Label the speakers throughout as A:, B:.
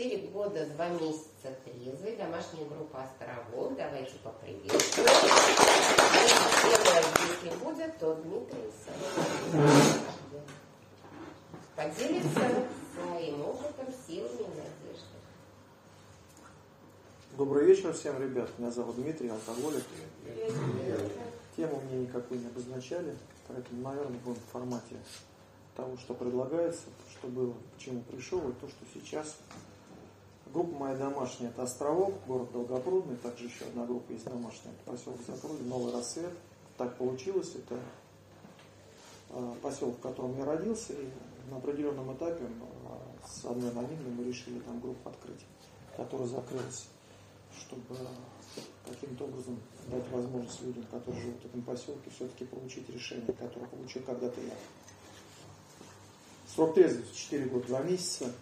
A: 4 года, 2 месяца трезвый, домашняя группа островов. Давайте поприветствуем. Если будет, то Дмитрий поделится своим опытом, силами и надеждой.
B: Добрый вечер всем, ребят. Меня зовут Дмитрий, алкоголик. Тему мне никакой не обозначали, поэтому, наверное, будем в формате того, что предлагается, что было, к чему пришел, и то, что сейчас. Группа моя домашняя – это Островок, город Долгопрудный, также еще одна группа есть домашняя, это поселок Закрой, Новый Рассвет. Так получилось, это а, поселок, в котором я родился, и на определенном этапе а, с одной анонимной мы решили там группу открыть, которая закрылась, чтобы каким-то образом дать возможность людям, которые живут в этом поселке, все-таки получить решение, которое получил когда-то я. Срок трезвости 4 года 2 месяца.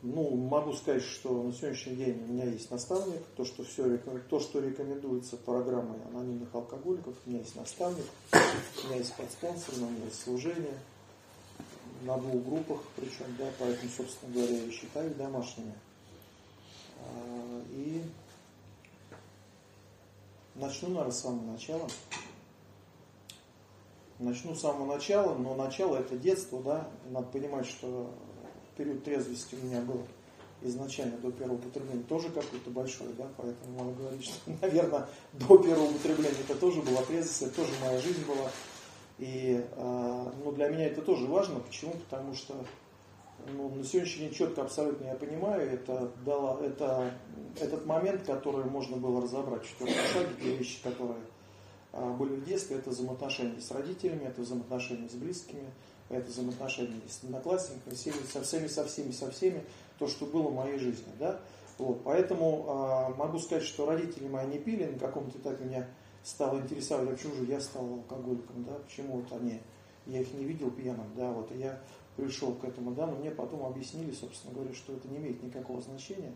B: Ну, могу сказать, что на сегодняшний день у меня есть наставник. То, что, все, то, что рекомендуется программой анонимных алкоголиков, у меня есть наставник, у меня есть подспонсор, у меня есть служение на двух группах, причем, да, поэтому, собственно говоря, я считаю домашними. А, и начну, наверное, с самого начала. Начну с самого начала, но начало это детство, да. Надо понимать, что период трезвости у меня был изначально до первого употребления тоже какой-то большой, да, поэтому могу говорить, что, наверное, до первого употребления это тоже была трезвость, это тоже моя жизнь была. И э, ну, для меня это тоже важно. Почему? Потому что ну, на сегодняшний день четко абсолютно я понимаю, это, дало, это этот момент, который можно было разобрать в четвертом шаге, те вещи, которые а, были в детстве, это взаимоотношения с родителями, это взаимоотношения с близкими, это взаимоотношения с одноклассниками, со всеми, со всеми, со всеми, то, что было в моей жизни. Да? Вот, поэтому э, могу сказать, что родители мои не пили, на каком-то этапе меня стало интересовать, а почему же я стал алкоголиком, да, почему вот они, я их не видел пьяным, да, вот, и я пришел к этому, да, но мне потом объяснили, собственно говоря, что это не имеет никакого значения,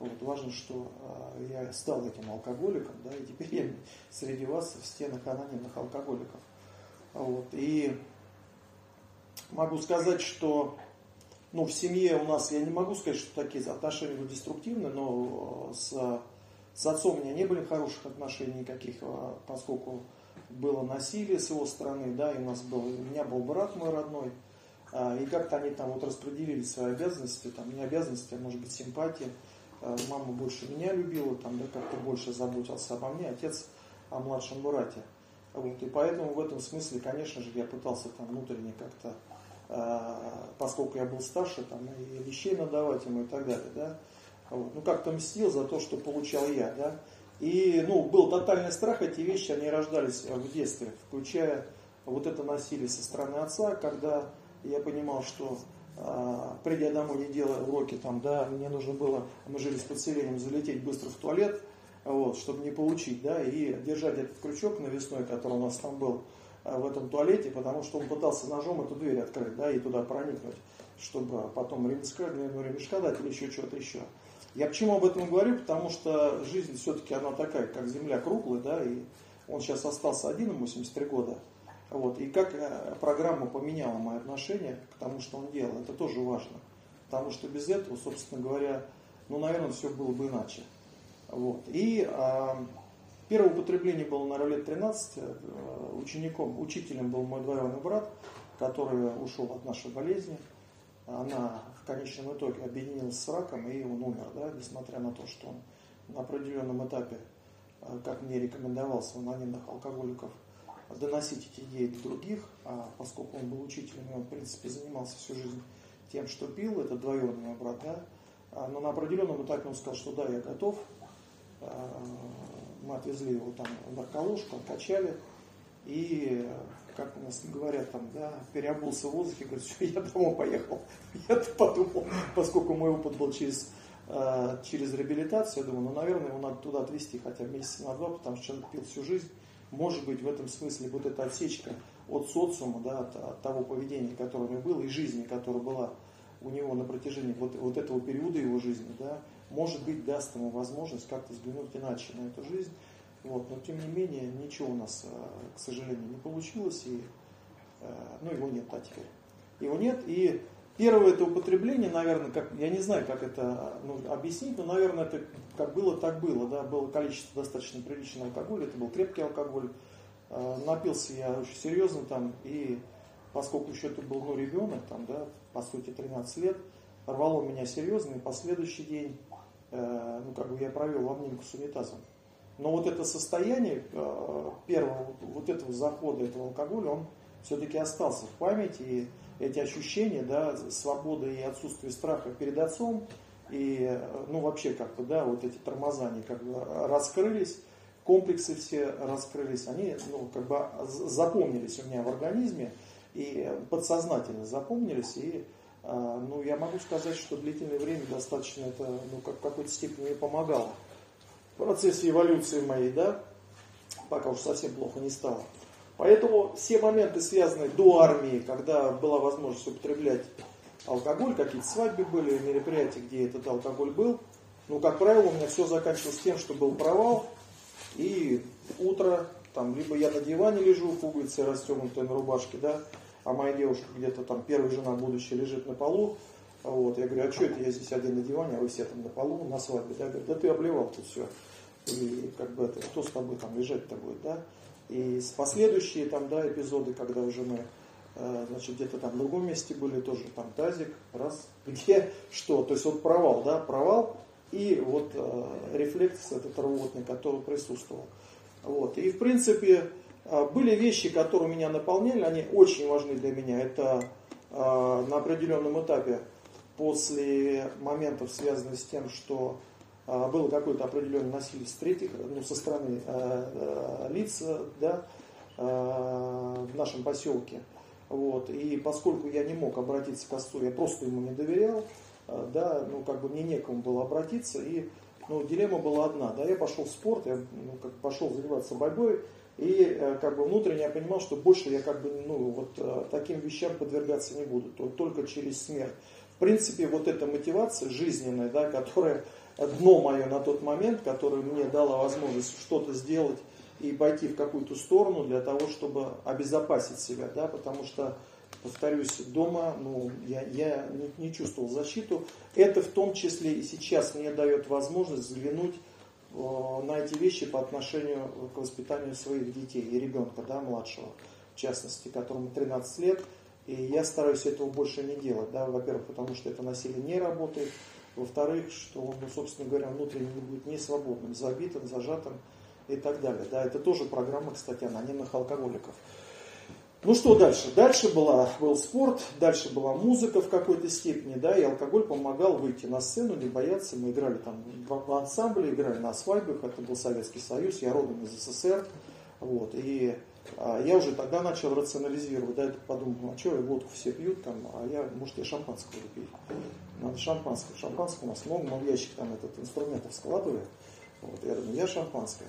B: вот, важно, что э, я стал этим алкоголиком, да, и теперь я среди вас в стенах анонимных алкоголиков. Вот, и могу сказать, что ну, в семье у нас, я не могу сказать, что такие отношения были деструктивны, но э, с, с отцом у меня не были хороших отношений никаких, э, поскольку было насилие с его стороны, да, и у нас был, у меня был брат мой родной, и как-то они там вот распределили свои обязанности, там не обязанности, а может быть симпатия, Э, мама больше меня любила, там, да, как-то больше заботился обо мне, отец о младшем брате. Вот, и поэтому в этом смысле, конечно же, я пытался там внутренне как-то, э, поскольку я был старше, там, и вещей надавать ему и так далее, да, вот, ну как-то мстил за то, что получал я, да, и, ну, был тотальный страх, эти вещи, они рождались в детстве, включая вот это насилие со стороны отца, когда я понимал, что а, придя домой, не делая уроки, там, да, мне нужно было, мы жили с подселением, залететь быстро в туалет, вот, чтобы не получить, да, и держать этот крючок навесной, который у нас там был а, в этом туалете, потому что он пытался ножом эту дверь открыть, да, и туда проникнуть, чтобы потом ремешка, ну, ремешка дать или еще что-то еще. Я почему об этом говорю? Потому что жизнь все-таки она такая, как земля круглая, да, и он сейчас остался один, 83 года, вот. И как э, программа поменяла мои отношения к тому, что он делал, это тоже важно. Потому что без этого, собственно говоря, ну, наверное, все было бы иначе. Вот. И а, первое употребление было, наверное, лет 13. Э, учеником, учителем был мой двоюродный брат, который ушел от нашей болезни. Она в конечном итоге объединилась с раком, и он умер, да, несмотря на то, что он на определенном этапе, э, как мне рекомендовался, у анонимных алкоголиков – доносить эти идеи до других, а поскольку он был учителем, и он, в принципе, занимался всю жизнь тем, что пил, это двоюродный брат, да, а, но на определенном этапе он сказал, что да, я готов, мы отвезли его там в нарколожку, откачали, и, как у нас говорят, там, да, переобулся в воздухе, говорит, что я домой поехал. Я подумал, поскольку мой опыт был через, а, через реабилитацию, я думаю, ну, наверное, его надо туда отвезти хотя бы месяца на два, потому что человек пил всю жизнь, может быть, в этом смысле вот эта отсечка от социума, да, от, от того поведения, которое у него было, и жизни, которая была у него на протяжении вот, вот этого периода его жизни, да, может быть, даст ему возможность как-то взглянуть иначе на эту жизнь. Вот, но тем не менее, ничего у нас, э, к сожалению, не получилось, и, э, ну, его нет, да, теперь. Его нет, и первое это употребление, наверное, как, я не знаю, как это ну, объяснить, но, наверное, это как было, так было. Да, было количество достаточно приличного алкоголя, это был крепкий алкоголь. Э, напился я очень серьезно там, и поскольку еще это был ну, ребенок, там, да, по сути 13 лет, рвало меня серьезно, и последующий день, э, ну, как бы я провел обнимку с унитазом. Но вот это состояние э, первого, вот этого захода этого алкоголя, он все-таки остался в памяти, и эти ощущения, да, свободы и отсутствие страха перед отцом, и, ну, вообще как-то, да, вот эти тормозания как бы раскрылись, комплексы все раскрылись, они, ну, как бы запомнились у меня в организме, и подсознательно запомнились, и, э, ну, я могу сказать, что длительное время достаточно это, ну, как в какой-то степени мне помогало в процессе эволюции моей, да, пока уж совсем плохо не стало. Поэтому все моменты, связанные до армии, когда была возможность употреблять алкоголь, какие-то свадьбы были, мероприятия, где этот алкоголь был, ну, как правило, у меня все заканчивалось тем, что был провал, и утро, там, либо я на диване лежу в углице, расстегнутой на рубашке, да, а моя девушка где-то там, первая жена будущая, лежит на полу, вот, я говорю, а что это я здесь один на диване, а вы все там на полу, на свадьбе, да, говорит, да ты обливал тут все, и как бы это, кто с тобой там лежать-то будет, да, и с последующие там, да, эпизоды, когда уже мы э, значит, где-то там в другом месте были, тоже там тазик, раз, где, что, то есть вот провал, да, провал, и вот э, рефлекс этот рвотный, который присутствовал. Вот. И в принципе были вещи, которые меня наполняли, они очень важны для меня. Это э, на определенном этапе после моментов, связанных с тем, что а, было какое-то определенное насилие с третьих, ну, со стороны э, лиц да, э, в нашем поселке. Вот. И поскольку я не мог обратиться к отцу, я просто ему не доверял, э, да, ну, как бы мне некому было обратиться, и ну, дилемма была одна, да, я пошел в спорт, я ну, как пошел заниматься борьбой, и как бы внутренне я понимал, что больше я как бы ну, вот таким вещам подвергаться не буду, только через смерть. В принципе, вот эта мотивация жизненная, да, которая дно мое на тот момент, которое мне дало возможность что-то сделать и пойти в какую-то сторону для того, чтобы обезопасить себя, да, потому что, повторюсь, дома ну, я, я не, не чувствовал защиту. Это в том числе и сейчас мне дает возможность взглянуть э, на эти вещи по отношению к воспитанию своих детей и ребенка, да, младшего, в частности, которому 13 лет. И я стараюсь этого больше не делать, да, во-первых, потому что это насилие не работает, во-вторых, что он, ну, собственно говоря, внутренне не будет не свободным, забитым, зажатым и так далее. Да, это тоже программа, кстати, анонимных алкоголиков. Ну что дальше? Дальше была, был спорт, дальше была музыка в какой-то степени, да, и алкоголь помогал выйти на сцену, не бояться. Мы играли там в ансамбле, играли на свадьбах, это был Советский Союз, я родом из СССР. Вот, и а, я уже тогда начал рационализировать, да, подумал, ну а что, водку все пьют, там, а я, может, я шампанское пить надо шампанское. Шампанское у нас много, мы в ящик там этот инструментов складывали. Вот, я думаю, я шампанское.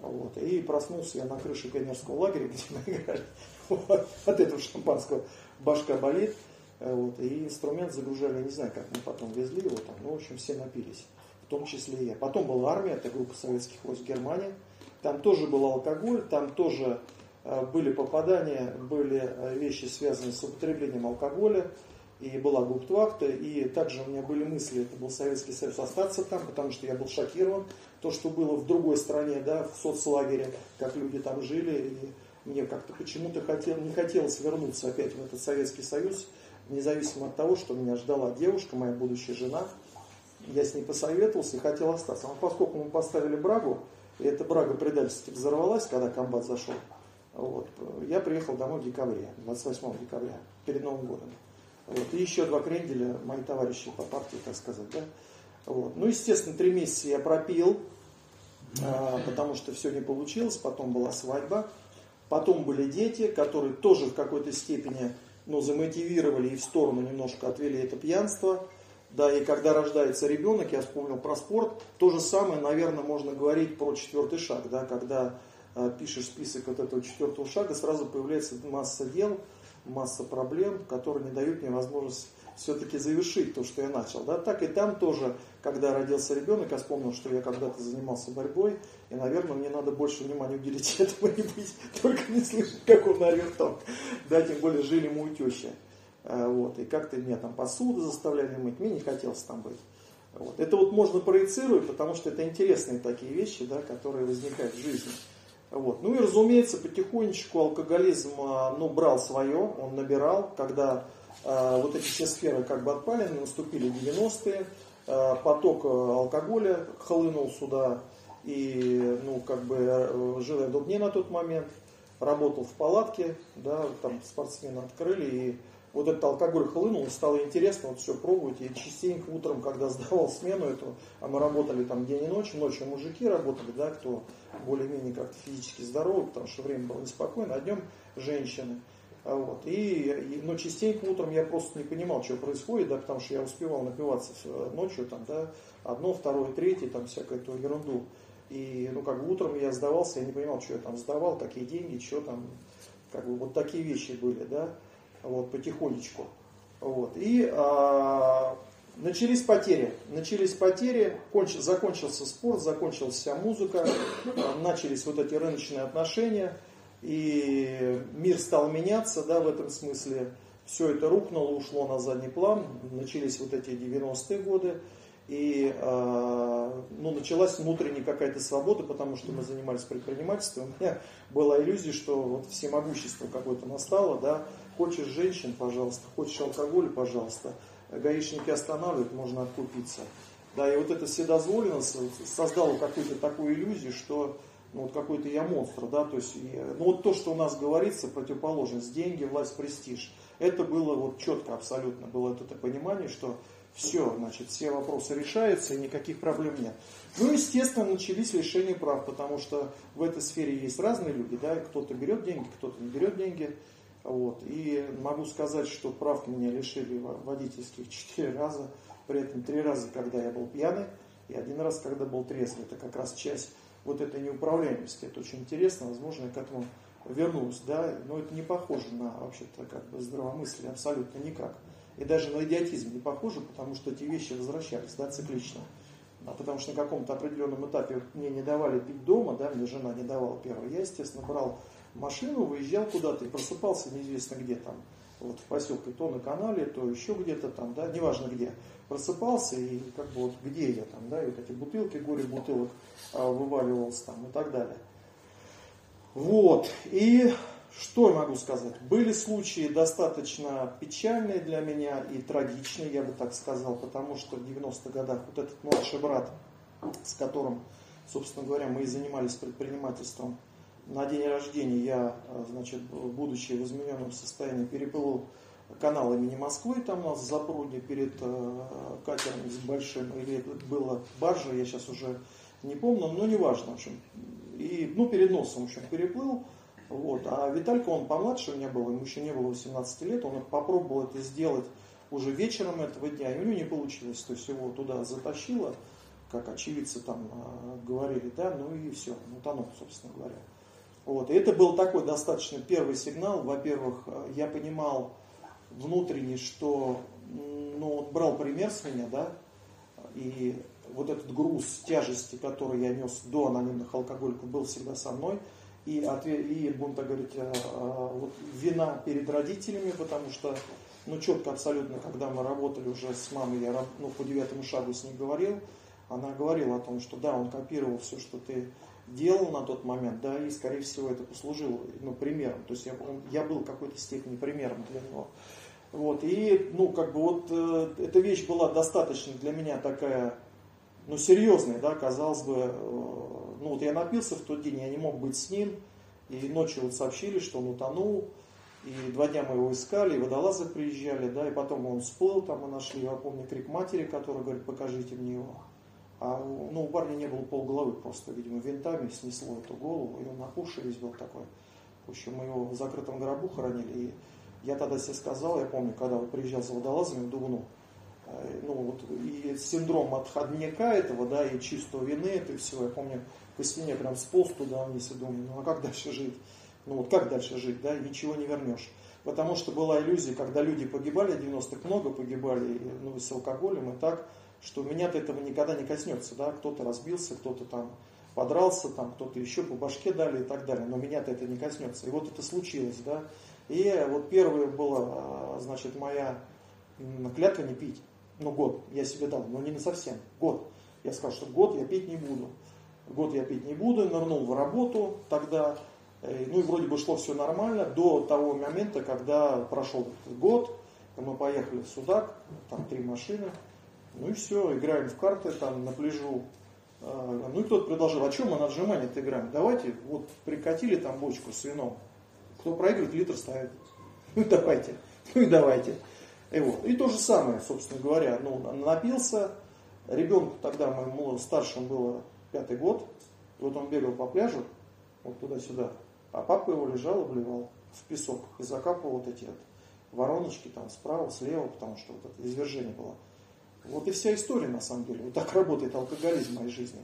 B: Вот, и проснулся я на крыше пионерского лагеря, где мы играли. От этого шампанского башка болит. Вот, и инструмент загружали, не знаю, как мы потом везли его там, ну, в общем, все напились, в том числе и я. Потом была армия, это группа советских войск Германии. Там тоже был алкоголь, там тоже э, были попадания, были э, вещи, связанные с употреблением алкоголя и была гуптвахта, и также у меня были мысли, это был Советский Союз, остаться там, потому что я был шокирован, то, что было в другой стране, да, в соцлагере, как люди там жили, и мне как-то почему-то хотел, не хотелось вернуться опять в этот Советский Союз, независимо от того, что меня ждала девушка, моя будущая жена, я с ней посоветовался и хотел остаться. Но поскольку мы поставили брагу, и эта брага предательски взорвалась, когда комбат зашел, вот, я приехал домой в декабре, 28 декабря, перед Новым годом. Вот. И еще два кренделя, мои товарищи по партии, так сказать. Да? Вот. Ну, естественно, три месяца я пропил, а, потому что все не получилось. Потом была свадьба. Потом были дети, которые тоже в какой-то степени ну, замотивировали и в сторону немножко отвели это пьянство. Да, и когда рождается ребенок, я вспомнил про спорт, то же самое, наверное, можно говорить про четвертый шаг, да, когда э, пишешь список вот этого четвертого шага, сразу появляется масса дел, масса проблем, которые не дают мне возможность все-таки завершить то, что я начал. Да? Так и там тоже, когда родился ребенок, я вспомнил, что я когда-то занимался борьбой, и, наверное, мне надо больше внимания уделить этому и быть, только не слышать, как он орет там. Да, тем более жили мы у тещи. Э, вот, и как-то меня там посуду заставляли мыть, мне не хотелось там быть. Вот. Это вот можно проецировать, потому что это интересные такие вещи, да, которые возникают в жизни. Вот. Ну и разумеется, потихонечку алкоголизм а, ну, брал свое, он набирал, когда вот эти все сферы как бы отпали, наступили 90-е, э, поток алкоголя хлынул сюда, и ну как бы жил я в на тот момент, работал в палатке, да, там спортсмены открыли, и вот этот алкоголь хлынул, стало интересно вот все пробовать. И частенько утром, когда сдавал смену эту, а мы работали там день и ночь, ночью мужики работали, да, кто более-менее как-то физически здоровый, потому что время было неспокойно, а днем женщины. А вот. И, и, но частенько утром я просто не понимал, что происходит, да, потому что я успевал напиваться ночью, там, да, одно, второе, третье, там, всякую эту ерунду. И, ну, как бы утром я сдавался, я не понимал, что я там сдавал, какие деньги, что там, как бы вот такие вещи были, да вот, потихонечку. Вот. И а, начались потери. Начались потери, конч, закончился спорт, закончилась вся музыка, а, начались вот эти рыночные отношения, и мир стал меняться, да, в этом смысле. Все это рухнуло, ушло на задний план, начались вот эти 90-е годы, и э, ну, началась внутренняя какая-то свобода, потому что мы занимались предпринимательством. У меня была иллюзия, что вот всемогущество какое-то настало, да, Хочешь женщин, пожалуйста, хочешь алкоголь, пожалуйста. Гаишники останавливают, можно откупиться. Да, и вот эта вседозволенность создала какую-то такую иллюзию, что ну, вот какой-то я монстр, да, то есть, ну вот то, что у нас говорится, противоположность, деньги, власть, престиж, это было вот четко абсолютно, было это понимание, что все, значит, все вопросы решаются и никаких проблем нет. Ну, естественно, начались лишения прав, потому что в этой сфере есть разные люди, да, кто-то берет деньги, кто-то не берет деньги, вот. И могу сказать, что прав меня лишили водительских четыре раза, при этом три раза, когда я был пьяный, и один раз, когда был трезвый. Это как раз часть вот этой неуправляемости. Это очень интересно, возможно, я к этому вернусь, да, но это не похоже на вообще-то как бы здравомыслие абсолютно никак. И даже на идиотизм не похоже, потому что эти вещи возвращались, да, циклично. А потому что на каком-то определенном этапе мне не давали пить дома, да, мне жена не давала первое. Я, естественно, брал машину, выезжал куда-то и просыпался неизвестно где там, вот в поселке, то на канале, то еще где-то там, да, неважно где. Просыпался и как бы вот где я там, да, и вот эти бутылки, горе бутылок а, вываливался там и так далее. Вот, и что я могу сказать? Были случаи достаточно печальные для меня и трагичные, я бы так сказал, потому что в 90-х годах вот этот младший брат, с которым, собственно говоря, мы и занимались предпринимательством, на день рождения я, э, значит, будучи в измененном состоянии, переплыл канал имени Москвы, там у нас в запруде перед э, катером с большим, или было баржа, я сейчас уже не помню, но неважно, в общем. И, ну, перед носом, в общем, переплыл. Вот. А Виталька, он помладше у меня был, ему еще не было 18 лет, он попробовал это сделать уже вечером этого дня, и у него не получилось, то есть его туда затащило, как очевидцы там э, говорили, да, ну и все, ну утонул, собственно говоря. Вот. И это был такой достаточно первый сигнал. Во-первых, э, я понимал внутренне, что ну, он брал пример с меня, да, и вот этот груз тяжести, который я нес до анонимных алкоголиков, был всегда со мной. И, и будем так говорить, э, э, вот, вина перед родителями, потому что, ну, четко абсолютно, когда мы работали уже с мамой, я ну, по девятому шагу с ней говорил, она говорила о том, что да, он копировал все, что ты делал на тот момент, да, и, скорее всего, это послужило ну, примером. То есть я, он, я был в какой-то степени примером для него. Вот, и, ну, как бы вот э, эта вещь была достаточно для меня такая, ну, серьезная, да, казалось бы, э, ну, вот я напился в тот день, я не мог быть с ним, и ночью вот сообщили, что он утонул, и два дня мы его искали, и водолазы приезжали, да, и потом он всплыл, там мы нашли, я помню, крик матери, который говорит, покажите мне его. А ну, у парня не было полголовы просто, видимо, винтами снесло эту голову, и он опухший весь был такой. В общем, мы его в закрытом гробу хоронили. И я тогда себе сказал, я помню, когда вот приезжал за водолазами, думаю, ну, э, ну вот и синдром отходняка этого, да, и чувство вины, это все, я помню, по стене прям сполз туда вниз и думаю, ну а как дальше жить? Ну вот как дальше жить, да, ничего не вернешь. Потому что была иллюзия, когда люди погибали, 90-х много погибали, ну, с алкоголем и так, что меня-то этого никогда не коснется, да, кто-то разбился, кто-то там подрался, там кто-то еще по башке дали и так далее, но меня-то это не коснется. И вот это случилось, да, И вот первая была, значит, моя клятва не пить. Ну, год я себе дал, но не совсем, год. Я сказал, что год я пить не буду. Год я пить не буду, нырнул в работу тогда, э, ну и вроде бы шло все нормально до того момента, когда прошел год, мы поехали в Судак, там три машины, ну и все, играем в карты там на пляжу. А, ну и кто-то предложил, а чем мы на отжимание-то играем? Давайте, вот прикатили там бочку с вином. Кто проигрывает, литр ставит. Ну давайте, ну и давайте. И, вот. и то же самое, собственно говоря, ну, напился, ребенку тогда моему старшему было пятый год, вот он бегал по пляжу, вот туда-сюда, а папа его лежал и вливал в песок и закапывал вот эти вот вороночки там справа, слева, потому что вот это извержение было. Вот и вся история на самом деле. Вот так работает алкоголизм в моей жизни.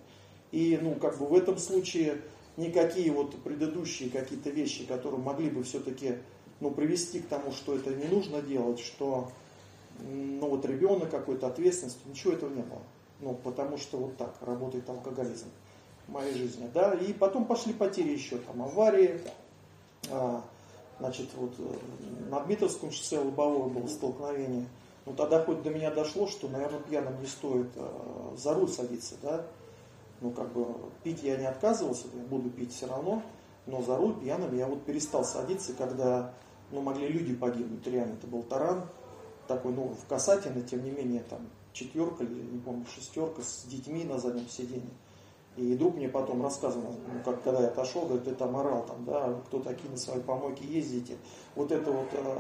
B: И ну как бы в этом случае никакие вот предыдущие какие-то вещи, которые могли бы все-таки ну, привести к тому, что это не нужно делать, что ну вот ребенок какой-то ответственность, ничего этого не было. Ну, потому что вот так работает алкоголизм в моей жизни. Да? И потом пошли потери еще, там аварии, а, значит, вот э, на Дмитровском шоссе Лобовое было столкновение – ну тогда хоть до меня дошло, что, наверное, пьяным не стоит э, за руль садиться, да. Ну как бы пить я не отказывался, я буду пить все равно, но за руль пьяным я вот перестал садиться, когда ну, могли люди погибнуть, реально, это был таран, такой, ну, в касательно, тем не менее, там, четверка или, не помню, шестерка с детьми на заднем сиденье. И друг мне потом рассказывал, ну, как, когда я отошел, говорит, ты там орал, там, да, кто такие на своей помойке ездите. Вот это вот э,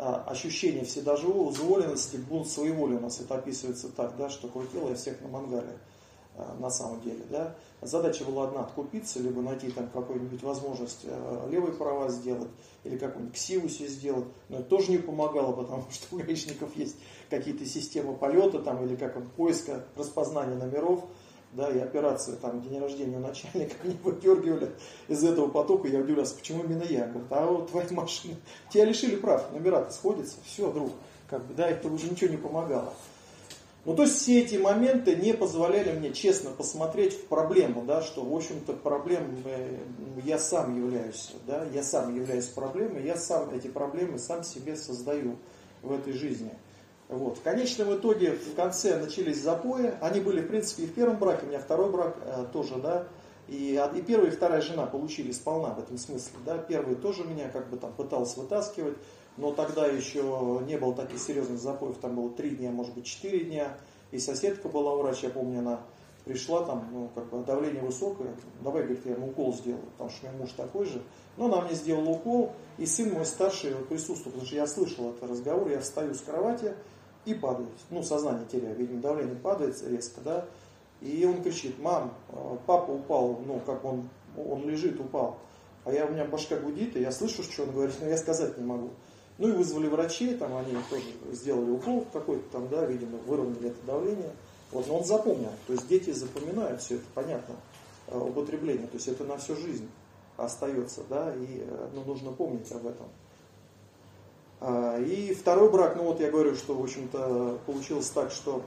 B: ощущение вседозволенности, бунт своей воли у нас это описывается так, да, что крутил я всех на мангале а, на самом деле. Да. Задача была одна, откупиться, либо найти там какую-нибудь возможность а, левые права сделать, или какую-нибудь ксивусе сделать, но это тоже не помогало, потому что у гаишников есть какие-то системы полета там, или как поиска, распознания номеров, да, и операцию там день рождения начальника они выдергивали из этого потока, я удивлялся, почему именно я? Говорит, а вот твоя машина, тебя лишили прав, номера-то сходятся, все, друг, как бы, да, это уже ничего не помогало. Ну, то есть все эти моменты не позволяли мне честно посмотреть в проблему, да, что, в общем-то, проблем я сам являюсь, да, я сам являюсь проблемой, я сам эти проблемы сам себе создаю в этой жизни. Вот. В конечном итоге в конце начались запои. Они были, в принципе, и в первом браке, у меня второй брак э, тоже, да. И, и первая, и вторая жена получили сполна в этом смысле. Да. Первый тоже меня как бы там пытался вытаскивать, но тогда еще не было таких серьезных запоев, там было три дня, может быть, четыре дня. И соседка была врач, я помню, она пришла, там, ну, как бы давление высокое, давай, говорит, я ему укол сделаю, потому что у меня муж такой же. Но она мне сделала укол, и сын мой старший присутствовал, потому что я слышал этот разговор, я встаю с кровати, и падает. Ну, сознание теряет, видимо, давление падает резко, да. И он кричит, мам, э, папа упал, ну, как он, он лежит, упал. А я, у меня башка гудит, и я слышу, что он говорит, но я сказать не могу. Ну и вызвали врачей, там они тоже сделали укол какой-то там, да, видимо, выровняли это давление. Вот, но он запомнил. То есть дети запоминают все это, понятно, э, употребление. То есть это на всю жизнь остается, да, и э, ну, нужно помнить об этом. А, и второй брак, ну вот я говорю, что в общем-то получилось так, что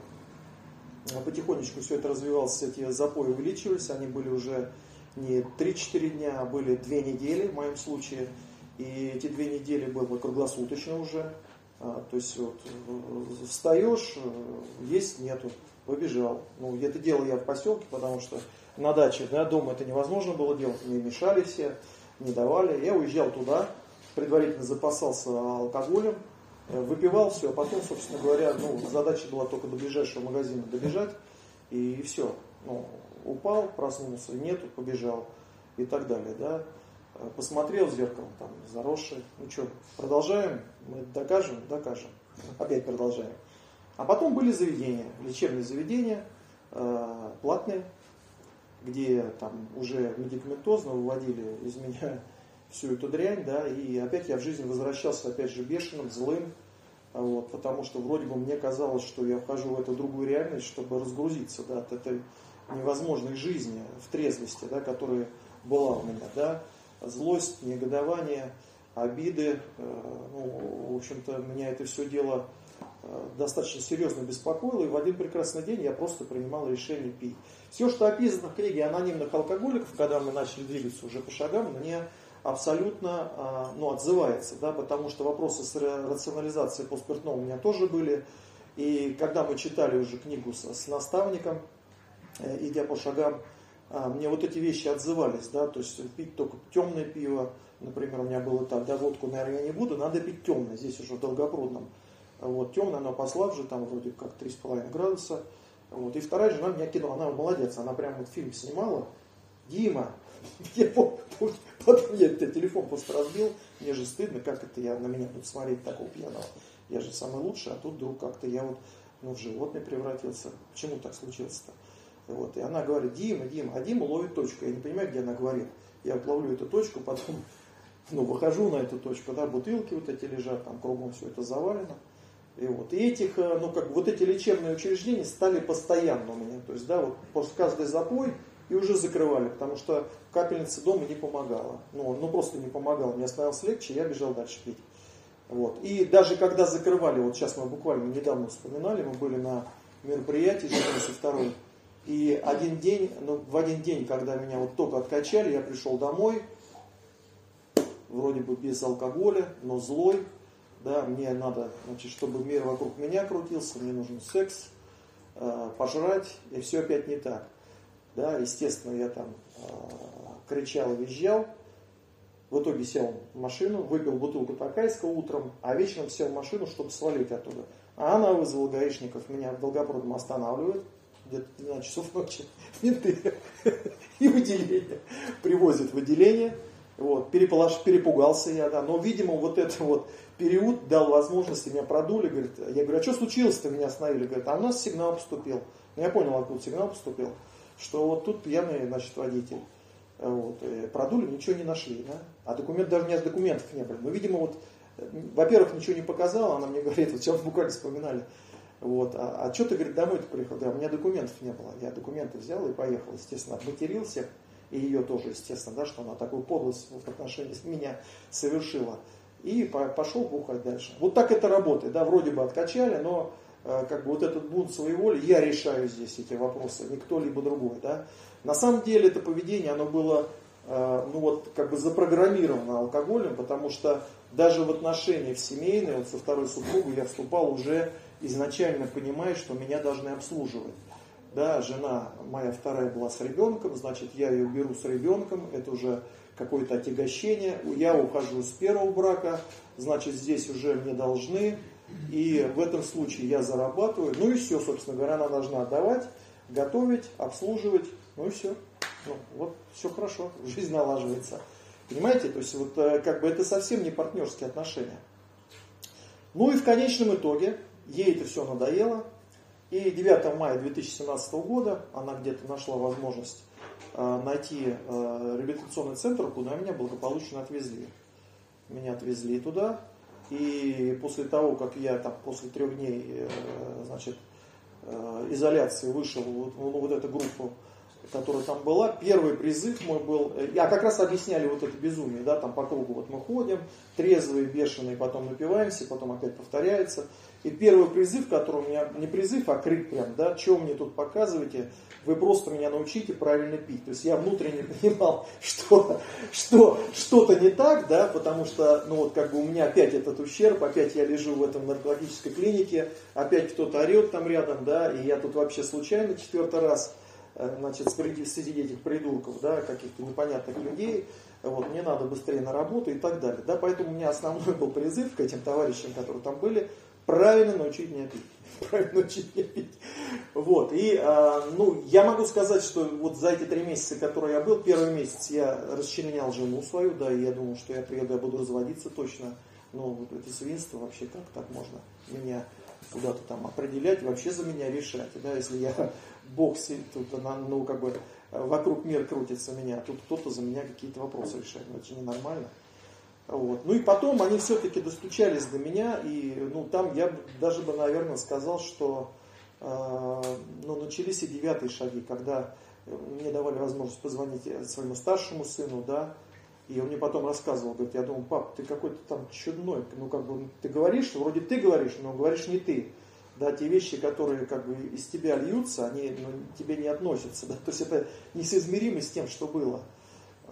B: потихонечку все это развивалось, эти запои увеличивались, они были уже не 3-4 дня, а были 2 недели в моем случае. И эти две недели было круглосуточно уже. А, то есть вот э, встаешь, э, есть нету, побежал. Ну, это делал я в поселке, потому что на даче, да, дома это невозможно было делать, мне мешали все, не давали. Я уезжал туда, предварительно запасался алкоголем, э, выпивал все, а потом, собственно говоря, ну, задача была только до ближайшего магазина добежать, и, все. Ну, упал, проснулся, нету, побежал и так далее, да. Э, посмотрел в зеркало, там, заросший, ну что, продолжаем, мы докажем, докажем, опять продолжаем. А потом были заведения, лечебные заведения, э, платные, где там уже медикаментозно выводили из меня всю эту дрянь, да, и опять я в жизни возвращался, опять же, бешеным, злым, вот, потому что вроде бы мне казалось, что я вхожу в эту другую реальность, чтобы разгрузиться, да, от этой невозможной жизни в трезвости, да, которая была у меня, да, злость, негодование, обиды, э, ну, в общем-то, меня это все дело э, достаточно серьезно беспокоило, и в один прекрасный день я просто принимал решение пить. Все, что описано в книге анонимных алкоголиков, когда мы начали двигаться уже по шагам, мне абсолютно а, ну, отзывается, да, потому что вопросы с рационализацией по спиртному у меня тоже были. И когда мы читали уже книгу с, с наставником, э, идя по шагам, а, мне вот эти вещи отзывались, да, то есть пить только темное пиво, например, у меня было так, да, водку, наверное, я не буду, надо пить темное, здесь уже в Долгопрудном. Вот, темное, оно послабже, там вроде как 3,5 градуса. Вот, и вторая жена меня кинула, она молодец, она прям вот фильм снимала. Дима, я потом я телефон просто разбил, мне же стыдно, как это я на меня тут смотреть такого пьяного. Я же самый лучший, а тут вдруг как-то я вот ну, в животное превратился. Почему так случилось-то? Вот. И она говорит, Дима, Дима, а Дима ловит точку. Я не понимаю, где она говорит. Я вот ловлю эту точку, потом ну, выхожу на эту точку, да, бутылки вот эти лежат, там кругом все это завалено. И вот и этих, э, ну как вот эти лечебные учреждения стали постоянно у меня. То есть, да, вот после каждый запой и уже закрывали, потому что капельница дома не помогала. Ну, ну просто не помогала. Мне становилось легче, я бежал дальше пить. Вот. И даже когда закрывали, вот сейчас мы буквально недавно вспоминали, мы были на мероприятии 92 и один день, ну, в один день, когда меня вот только откачали, я пришел домой, вроде бы без алкоголя, но злой, да, мне надо, значит, чтобы мир вокруг меня крутился, мне нужен секс, э, пожрать, и все опять не так. Да, естественно, я там э, кричал и визжал, в итоге сел в машину, выпил бутылку такайского утром, а вечером сел в машину, чтобы свалить оттуда. А она вызвала гаишников, меня в Долгопрудном останавливают, где-то 12 часов ночи, менты и в. Привозят в отделение, вот, переполож, перепугался я, да, но, видимо, вот этот вот период дал возможность, меня продули, говорит, я говорю, а что случилось-то, меня остановили, говорит, а у нас сигнал поступил. Ну, я понял, откуда сигнал поступил, что вот тут пьяный, значит, водитель. Вот, продули, ничего не нашли, да, а документ, даже у меня документов не было. Ну, видимо, вот, во-первых, ничего не показала, она мне говорит, вот сейчас буквально вспоминали, вот, а, а что ты, говорит, домой-то приехал? Да, у меня документов не было. Я документы взял и поехал, естественно, обматерил всех, и ее тоже, естественно, да, что она такую подлость в отношении меня совершила. И пошел бухать дальше. Вот так это работает, да, вроде бы откачали, но э, как бы вот этот бунт своей воли, я решаю здесь эти вопросы, не кто-либо другой, да. На самом деле это поведение, оно было, э, ну вот, как бы запрограммировано алкоголем, потому что даже в отношениях семейные, вот со второй супругой я вступал уже изначально понимая, что меня должны обслуживать. Да, жена моя вторая была с ребенком, значит, я ее беру с ребенком, это уже какое-то отягощение. Я ухожу с первого брака, значит, здесь уже мне должны. И в этом случае я зарабатываю. Ну и все, собственно говоря, она должна отдавать, готовить, обслуживать. Ну и все. Ну, вот все хорошо, жизнь налаживается. Понимаете? То есть вот э, как бы это совсем не партнерские отношения. Ну и в конечном итоге ей это все надоело. И 9 мая 2017 года она где-то нашла возможность э, найти э, реабилитационный центр, куда меня благополучно отвезли. Меня отвезли туда. И после того, как я там после трех дней э, значит, изоляции вышел вот, ну, вот эту группу которая там была, первый призыв мой был, а как раз объясняли вот это безумие, да, там по кругу вот мы ходим, трезвые, бешеные, потом напиваемся, потом опять повторяется. И первый призыв, который у меня, не призыв, а крик прям, да, что мне тут показываете, вы просто меня научите правильно пить. То есть я внутренне понимал, что, что что-то не так, да, потому что, ну вот как бы у меня опять этот ущерб, опять я лежу в этом наркологической клинике, опять кто-то орет там рядом, да, и я тут вообще случайно четвертый раз Э, значит, среди этих придурков, да, каких-то непонятных людей, вот, мне надо быстрее на работу и так далее. Да, поэтому у меня основной был призыв к этим товарищам, которые там были, правильно научить меня пить. Правильно научить меня пить. Вот, и, а, ну, я могу сказать, что вот за эти три месяца, которые я был, первый месяц я расчленял жену свою, да, и я думал, что я приеду, я буду разводиться точно. Но вот это свинство вообще, как так можно меня куда-то там определять, вообще за меня решать, да, если я Бог тут, ну, как бы, вокруг мир крутится меня, тут кто-то за меня какие-то вопросы решает, ну, это же ненормально. Вот. Ну и потом они все-таки достучались до меня, и ну, там я даже бы, наверное, сказал, что э, ну, начались и девятые шаги, когда мне давали возможность позвонить своему старшему сыну, да, и он мне потом рассказывал, говорит, я думаю, пап, ты какой-то там чудной, ну как бы ты говоришь, вроде ты говоришь, но говоришь не ты да, те вещи, которые как бы из тебя льются, они ну, тебе не относятся, да, то есть это несоизмеримо с тем, что было.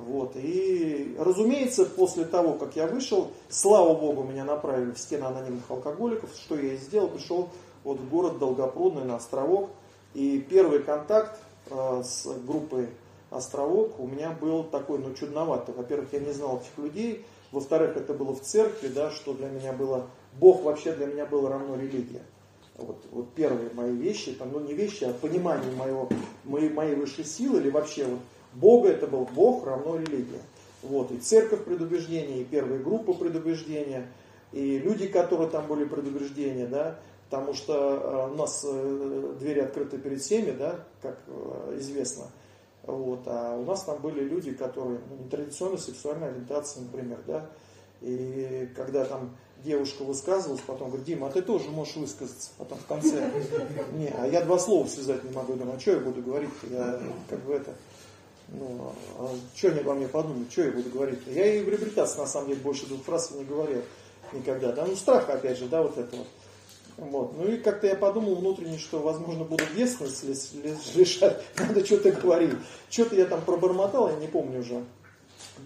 B: Вот. И, разумеется, после того, как я вышел, слава богу, меня направили в стены анонимных алкоголиков, что я и сделал, пришел вот в город Долгопрудный на островок. И первый контакт э, с группой островок у меня был такой, ну, чудноватый. Во-первых, я не знал этих людей. Во-вторых, это было в церкви, да, что для меня было... Бог вообще для меня был равно религия. Вот, вот первые мои вещи, там, ну не вещи, а понимание моего, моей, моей высшей силы или вообще вот Бога это был Бог равно религия. Вот, и церковь предубеждения, и первая группа предубеждения, и люди, которые там были предубеждения, да, потому что э, у нас э, двери открыты перед всеми, да, как э, известно. Вот, а у нас там были люди, которые ну, нетрадиционной сексуальной ориентации, например, да, и когда там девушка высказывалась, потом говорит, Дима, а ты тоже можешь высказаться, потом в конце. Не, а я два слова связать не могу, думаю, а что я буду говорить я как бы это, ну, а что они обо мне подумают, что я буду говорить? Я и в реабилитации, на самом деле, больше двух фраз не говорил никогда, да, ну страх, опять же, да, вот это вот. Вот. Ну и как-то я подумал внутренне, что, возможно, буду детственность лишать, надо что-то говорить. Что-то я там пробормотал, я не помню уже.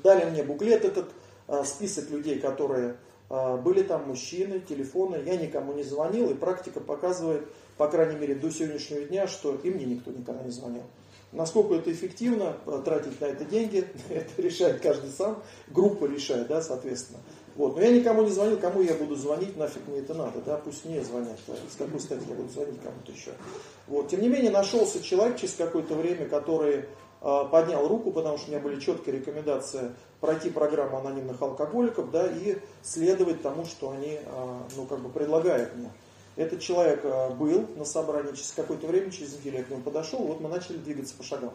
B: Дали мне буклет этот, а, список людей, которые а, были там мужчины, телефоны. Я никому не звонил, и практика показывает, по крайней мере, до сегодняшнего дня, что и мне никто никогда не звонил. Насколько это эффективно, а, тратить на это деньги, это решает каждый сам, группа решает, да, соответственно. Вот. Но я никому не звонил, кому я буду звонить, нафиг мне это надо, да, пусть мне звонят, да, с какой стати я буду звонить кому-то еще. Вот. Тем не менее, нашелся человек через какое-то время, который э, поднял руку, потому что у меня были четкие рекомендации пройти программу анонимных алкоголиков, да, и следовать тому, что они, э, ну, как бы предлагают мне. Этот человек э, был на собрании через какое-то время, через неделю к нему подошел, вот мы начали двигаться по шагам.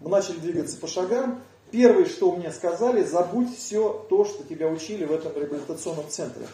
B: Мы начали двигаться по шагам, Первое, что мне сказали, забудь все то, что тебя учили в этом реабилитационном центре.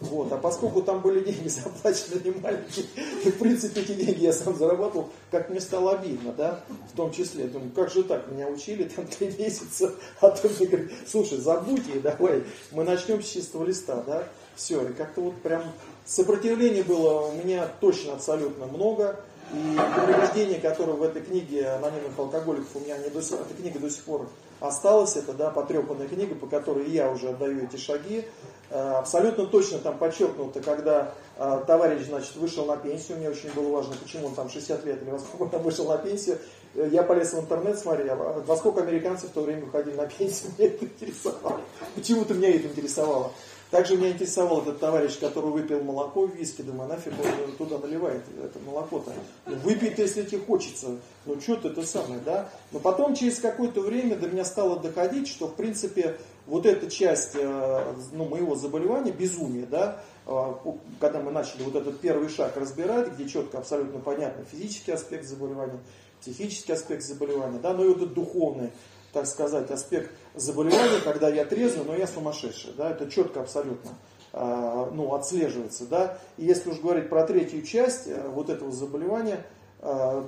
B: Вот. А поскольку там были деньги заплачены не маленькие, и в принципе эти деньги я сам заработал, как мне стало обидно, да, в том числе. Думаю, как же так, меня учили там три месяца, а то мне говорят, слушай, забудь и давай, мы начнем с чистого листа, да. Все, и как-то вот прям сопротивления было у меня точно абсолютно много. И предупреждение, которое в этой книге анонимных алкоголиков у меня не до сих, эта книга до сих пор осталась, это да, потрепанная книга, по которой я уже отдаю эти шаги. Э, абсолютно точно там подчеркнуто, когда э, товарищ, значит, вышел на пенсию, мне очень было важно, почему он там 60 лет или во сколько он вышел на пенсию, э, я полез в интернет, смотрел, а во сколько американцы в то время выходили на пенсию, меня это интересовало. Почему-то меня это интересовало. Также меня интересовал этот товарищ, который выпил молоко в виски. Думаю, «А нафиг он туда наливает это молоко-то. Ну, выпей если тебе хочется. Ну, что ты это самое, да? Но потом, через какое-то время, до меня стало доходить, что, в принципе, вот эта часть э, ну, моего заболевания, безумие, да, э, когда мы начали вот этот первый шаг разбирать, где четко, абсолютно понятно физический аспект заболевания, психический аспект заболевания, да, но и вот этот духовный, так сказать, аспект заболевания, когда я трезвый, но я сумасшедший. Да, это четко абсолютно э, ну, отслеживается. Да. И если уж говорить про третью часть э, вот этого заболевания, э,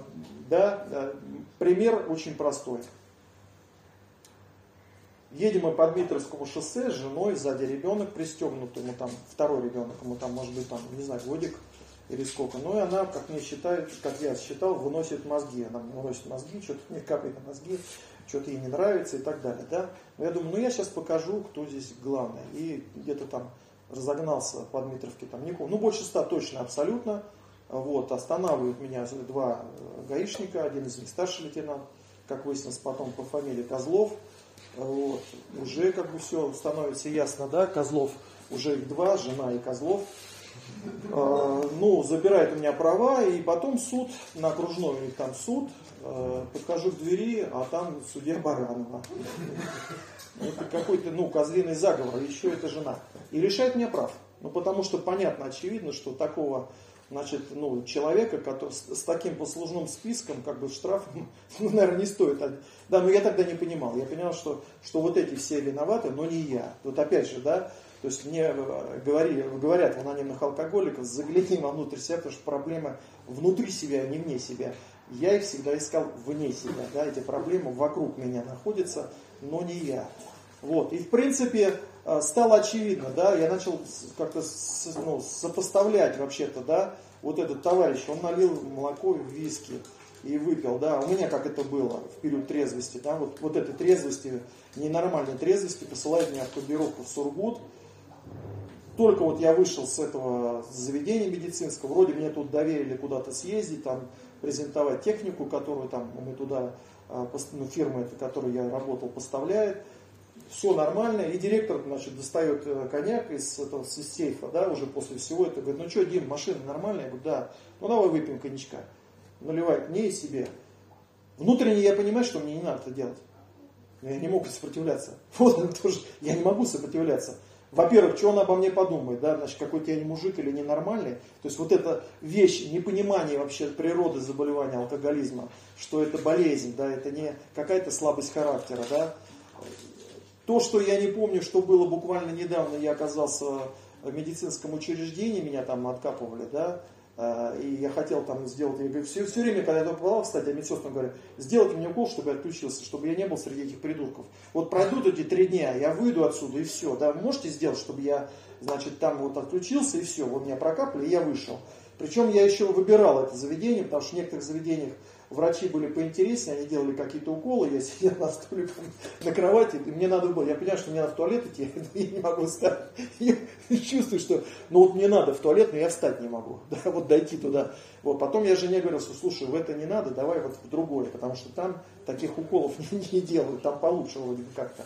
B: да, э, пример очень простой. Едем мы по Дмитровскому шоссе с женой, сзади ребенок пристегнутый, ему там второй ребенок, ему там может быть там, не знаю, годик или сколько. Ну и она, как мне считает, как я считал, выносит мозги. Она выносит мозги, что-то мне капает на мозги что-то ей не нравится и так далее. Да? Но я думаю, ну я сейчас покажу, кто здесь главный. И где-то там разогнался по Дмитровке, там, помню, ну больше ста точно, абсолютно. Вот, останавливают меня два э, гаишника, один из них старший лейтенант, как выяснилось потом по фамилии Козлов. Вот, уже как бы все становится ясно, да, Козлов, уже их два, жена и Козлов. Э, ну, забирает у меня права, и потом суд, на окружной у них там суд, э, подхожу к двери, а там судья Баранова. Это какой-то, ну, козлиный заговор, еще это жена. И решает мне прав. Ну, потому что понятно, очевидно, что такого значит, ну, человека, который с, с таким послужным списком, как бы штрафом, ну, наверное, не стоит. Да, но я тогда не понимал. Я понял, что, что вот эти все виноваты, но не я. Вот опять же, да, то есть мне э, говорили, говорят в анонимных алкоголиков, загляни внутрь себя, потому что проблема внутри себя, а не вне себя. Я их всегда искал вне себя. Да, эти проблемы вокруг меня находятся, но не я. Вот. И в принципе э, стало очевидно, да, я начал как-то ну, сопоставлять вообще-то, да, вот этот товарищ, он налил молоко в виски. и выпил, да, у меня как это было в период трезвости, да, вот, вот этой трезвости, ненормальной трезвости посылает меня в командировку в Сургут, только вот я вышел с этого заведения медицинского, вроде мне тут доверили куда-то съездить, там, презентовать технику, которую там мы туда, а, ну, фирма, это, которой я работал, поставляет, все нормально, и директор, значит, достает э, коньяк из этого из сейфа, да, уже после всего это, говорит, ну что, Дим, машина нормальная? Я говорю, да, ну давай выпьем коньячка. Наливает мне и себе. Внутренне я понимаю, что мне не надо это делать. Я не мог сопротивляться. Вот тоже, я не могу сопротивляться. Во-первых, что он обо мне подумает, да, значит, какой-то я не мужик или ненормальный. То есть вот эта вещь, непонимание вообще природы заболевания алкоголизма, что это болезнь, да, это не какая-то слабость характера, да, то, что я не помню, что было буквально недавно, я оказался в медицинском учреждении, меня там откапывали, да, и я хотел там сделать, я говорю, все, все время, когда я туда попадал, кстати, а медсестрам говорю, сделайте мне укол, чтобы я отключился, чтобы я не был среди этих придурков. Вот пройдут эти три дня, я выйду отсюда и все, да, можете сделать, чтобы я, значит, там вот отключился и все, вот меня прокапали, и я вышел. Причем я еще выбирал это заведение, потому что в некоторых заведениях врачи были поинтереснее, они делали какие-то уколы, я сидел на стуле на кровати, и мне надо было, я понимаю, что мне надо в туалет идти, я не могу встать. Я чувствую, что, ну вот мне надо в туалет, но я встать не могу, да, вот дойти туда. Вот, потом я жене говорил, что слушай, в это не надо, давай вот в другое, потому что там таких уколов не, не делают, там получше вроде бы как-то.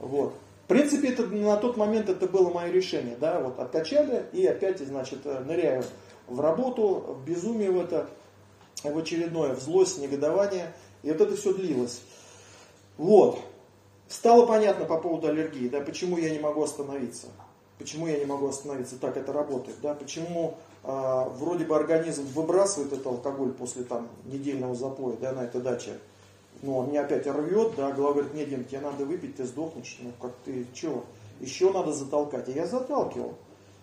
B: Вот. В принципе, это, на тот момент это было мое решение, да, вот откачали и опять, значит, ныряю в работу, в безумие в это в очередное, в злость, негодование. И вот это все длилось. Вот. Стало понятно по поводу аллергии, да, почему я не могу остановиться. Почему я не могу остановиться, так это работает, да, почему э, вроде бы организм выбрасывает этот алкоголь после там недельного запоя, да, на этой даче, но он меня опять рвет, да, голова говорит, нет, Дим, тебе надо выпить, ты сдохнешь, ну как ты, чего, еще надо затолкать, и я заталкивал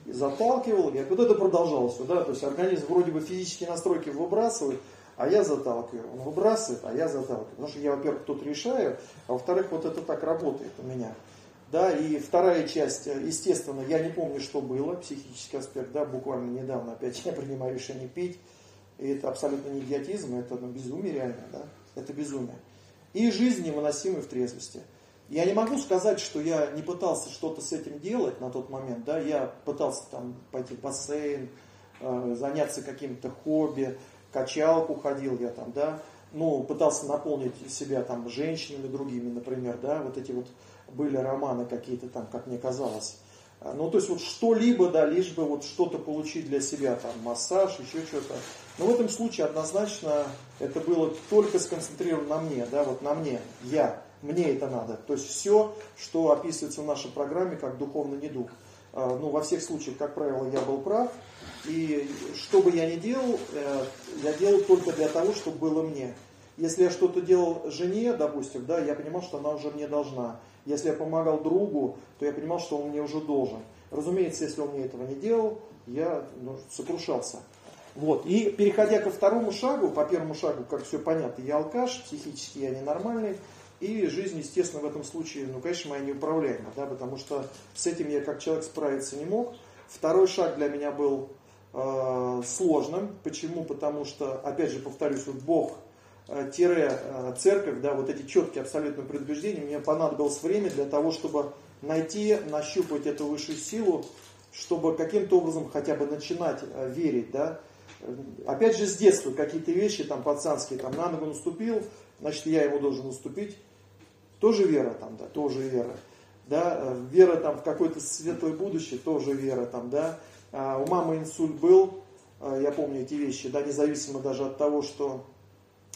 B: и заталкивал, и вот это продолжалось, да, то есть организм вроде бы физические настройки выбрасывает, а я заталкиваю. Он выбрасывает, а я заталкиваю. Потому что я, во-первых, тут решаю, а во-вторых, вот это так работает у меня. Да, и вторая часть, естественно, я не помню, что было, психический аспект, да, буквально недавно опять я принимаю решение пить, и это абсолютно не идиотизм, это ну, безумие реально, да, это безумие. И жизнь невыносимая в трезвости. Я не могу сказать, что я не пытался что-то с этим делать на тот момент, да, я пытался там пойти в бассейн, э, заняться каким-то хобби, качалку ходил я там, да, ну, пытался наполнить себя там женщинами другими, например, да, вот эти вот были романы какие-то там, как мне казалось. А, ну, то есть вот что-либо, да, лишь бы вот что-то получить для себя, там, массаж, еще что-то. Но в этом случае однозначно это было только сконцентрировано на мне, да, вот на мне, я мне это надо. То есть все, что описывается в нашей программе как духовный недуг. А, ну, во всех случаях, как правило, я был прав. И что бы я ни делал, э, я делал только для того, чтобы было мне. Если я что-то делал жене, допустим, да, я понимал, что она уже мне должна. Если я помогал другу, то я понимал, что он мне уже должен. Разумеется, если он мне этого не делал, я ну, сокрушался. Вот. И переходя ко второму шагу, по первому шагу, как все понятно, я алкаш, психически я ненормальный, и жизнь, естественно, в этом случае, ну, конечно, моя неуправляема, да, потому что с этим я как человек справиться не мог. Второй шаг для меня был э, сложным. Почему? Потому что, опять же, повторюсь, вот Бог э, э, церковь, да, вот эти четкие абсолютные предубеждения, мне понадобилось время для того, чтобы найти, нащупать эту высшую силу, чтобы каким-то образом хотя бы начинать э, верить, да. Опять же, с детства какие-то вещи, там, пацанские, там, на ногу наступил, значит, я ему должен наступить, тоже вера там, да, тоже вера. Да, э, вера там в какое-то светлое будущее, тоже вера там, да. А у мамы инсульт был, э, я помню эти вещи, да, независимо даже от того, что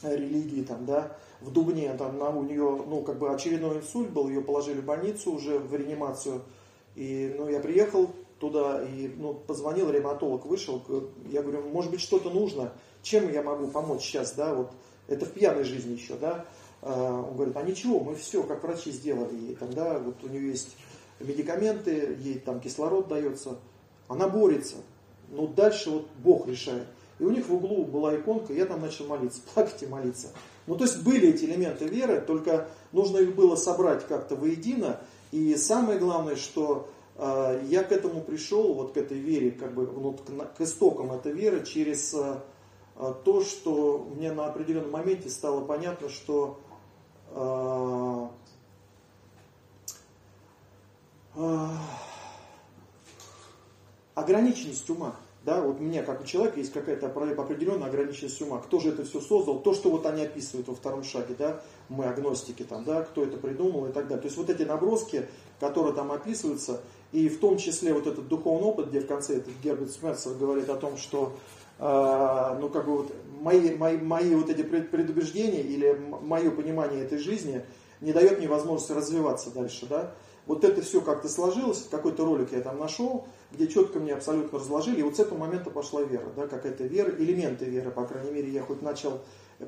B: религии там, да, в Дубне там на, у нее, ну, как бы очередной инсульт был, ее положили в больницу уже в реанимацию. И, ну, я приехал туда и, ну, позвонил, ревматолог вышел, я говорю, может быть, что-то нужно, чем я могу помочь сейчас, да, вот, это в пьяной жизни еще, да, он говорит, а ничего, мы все, как врачи сделали ей. Тогда вот у нее есть медикаменты, ей там кислород дается. Она борется. Но дальше вот Бог решает. И у них в углу была иконка, я там начал молиться, плакать и молиться. Ну, то есть были эти элементы веры, только нужно их было собрать как-то воедино. И самое главное, что э, я к этому пришел, вот к этой вере, как бы, вот к, к истокам этой веры через э, то, что мне на определенном моменте стало понятно, что ограниченность ума. Да, вот у меня, как у человека, есть какая-то определенная ограниченность ума. Кто же это все создал? То, что вот они описывают во втором шаге, да, мы агностики там, да, кто это придумал и так далее. То есть вот эти наброски, которые там описываются, и в том числе вот этот духовный опыт, где в конце этот Герберт Смерцер говорит о том, что ну как бы вот мои, мои, мои вот эти предубеждения или мое понимание этой жизни не дает мне возможности развиваться дальше, да. Вот это все как-то сложилось, какой-то ролик я там нашел, где четко мне абсолютно разложили, и вот с этого момента пошла вера, да, какая-то вера, элементы веры, по крайней мере, я хоть начал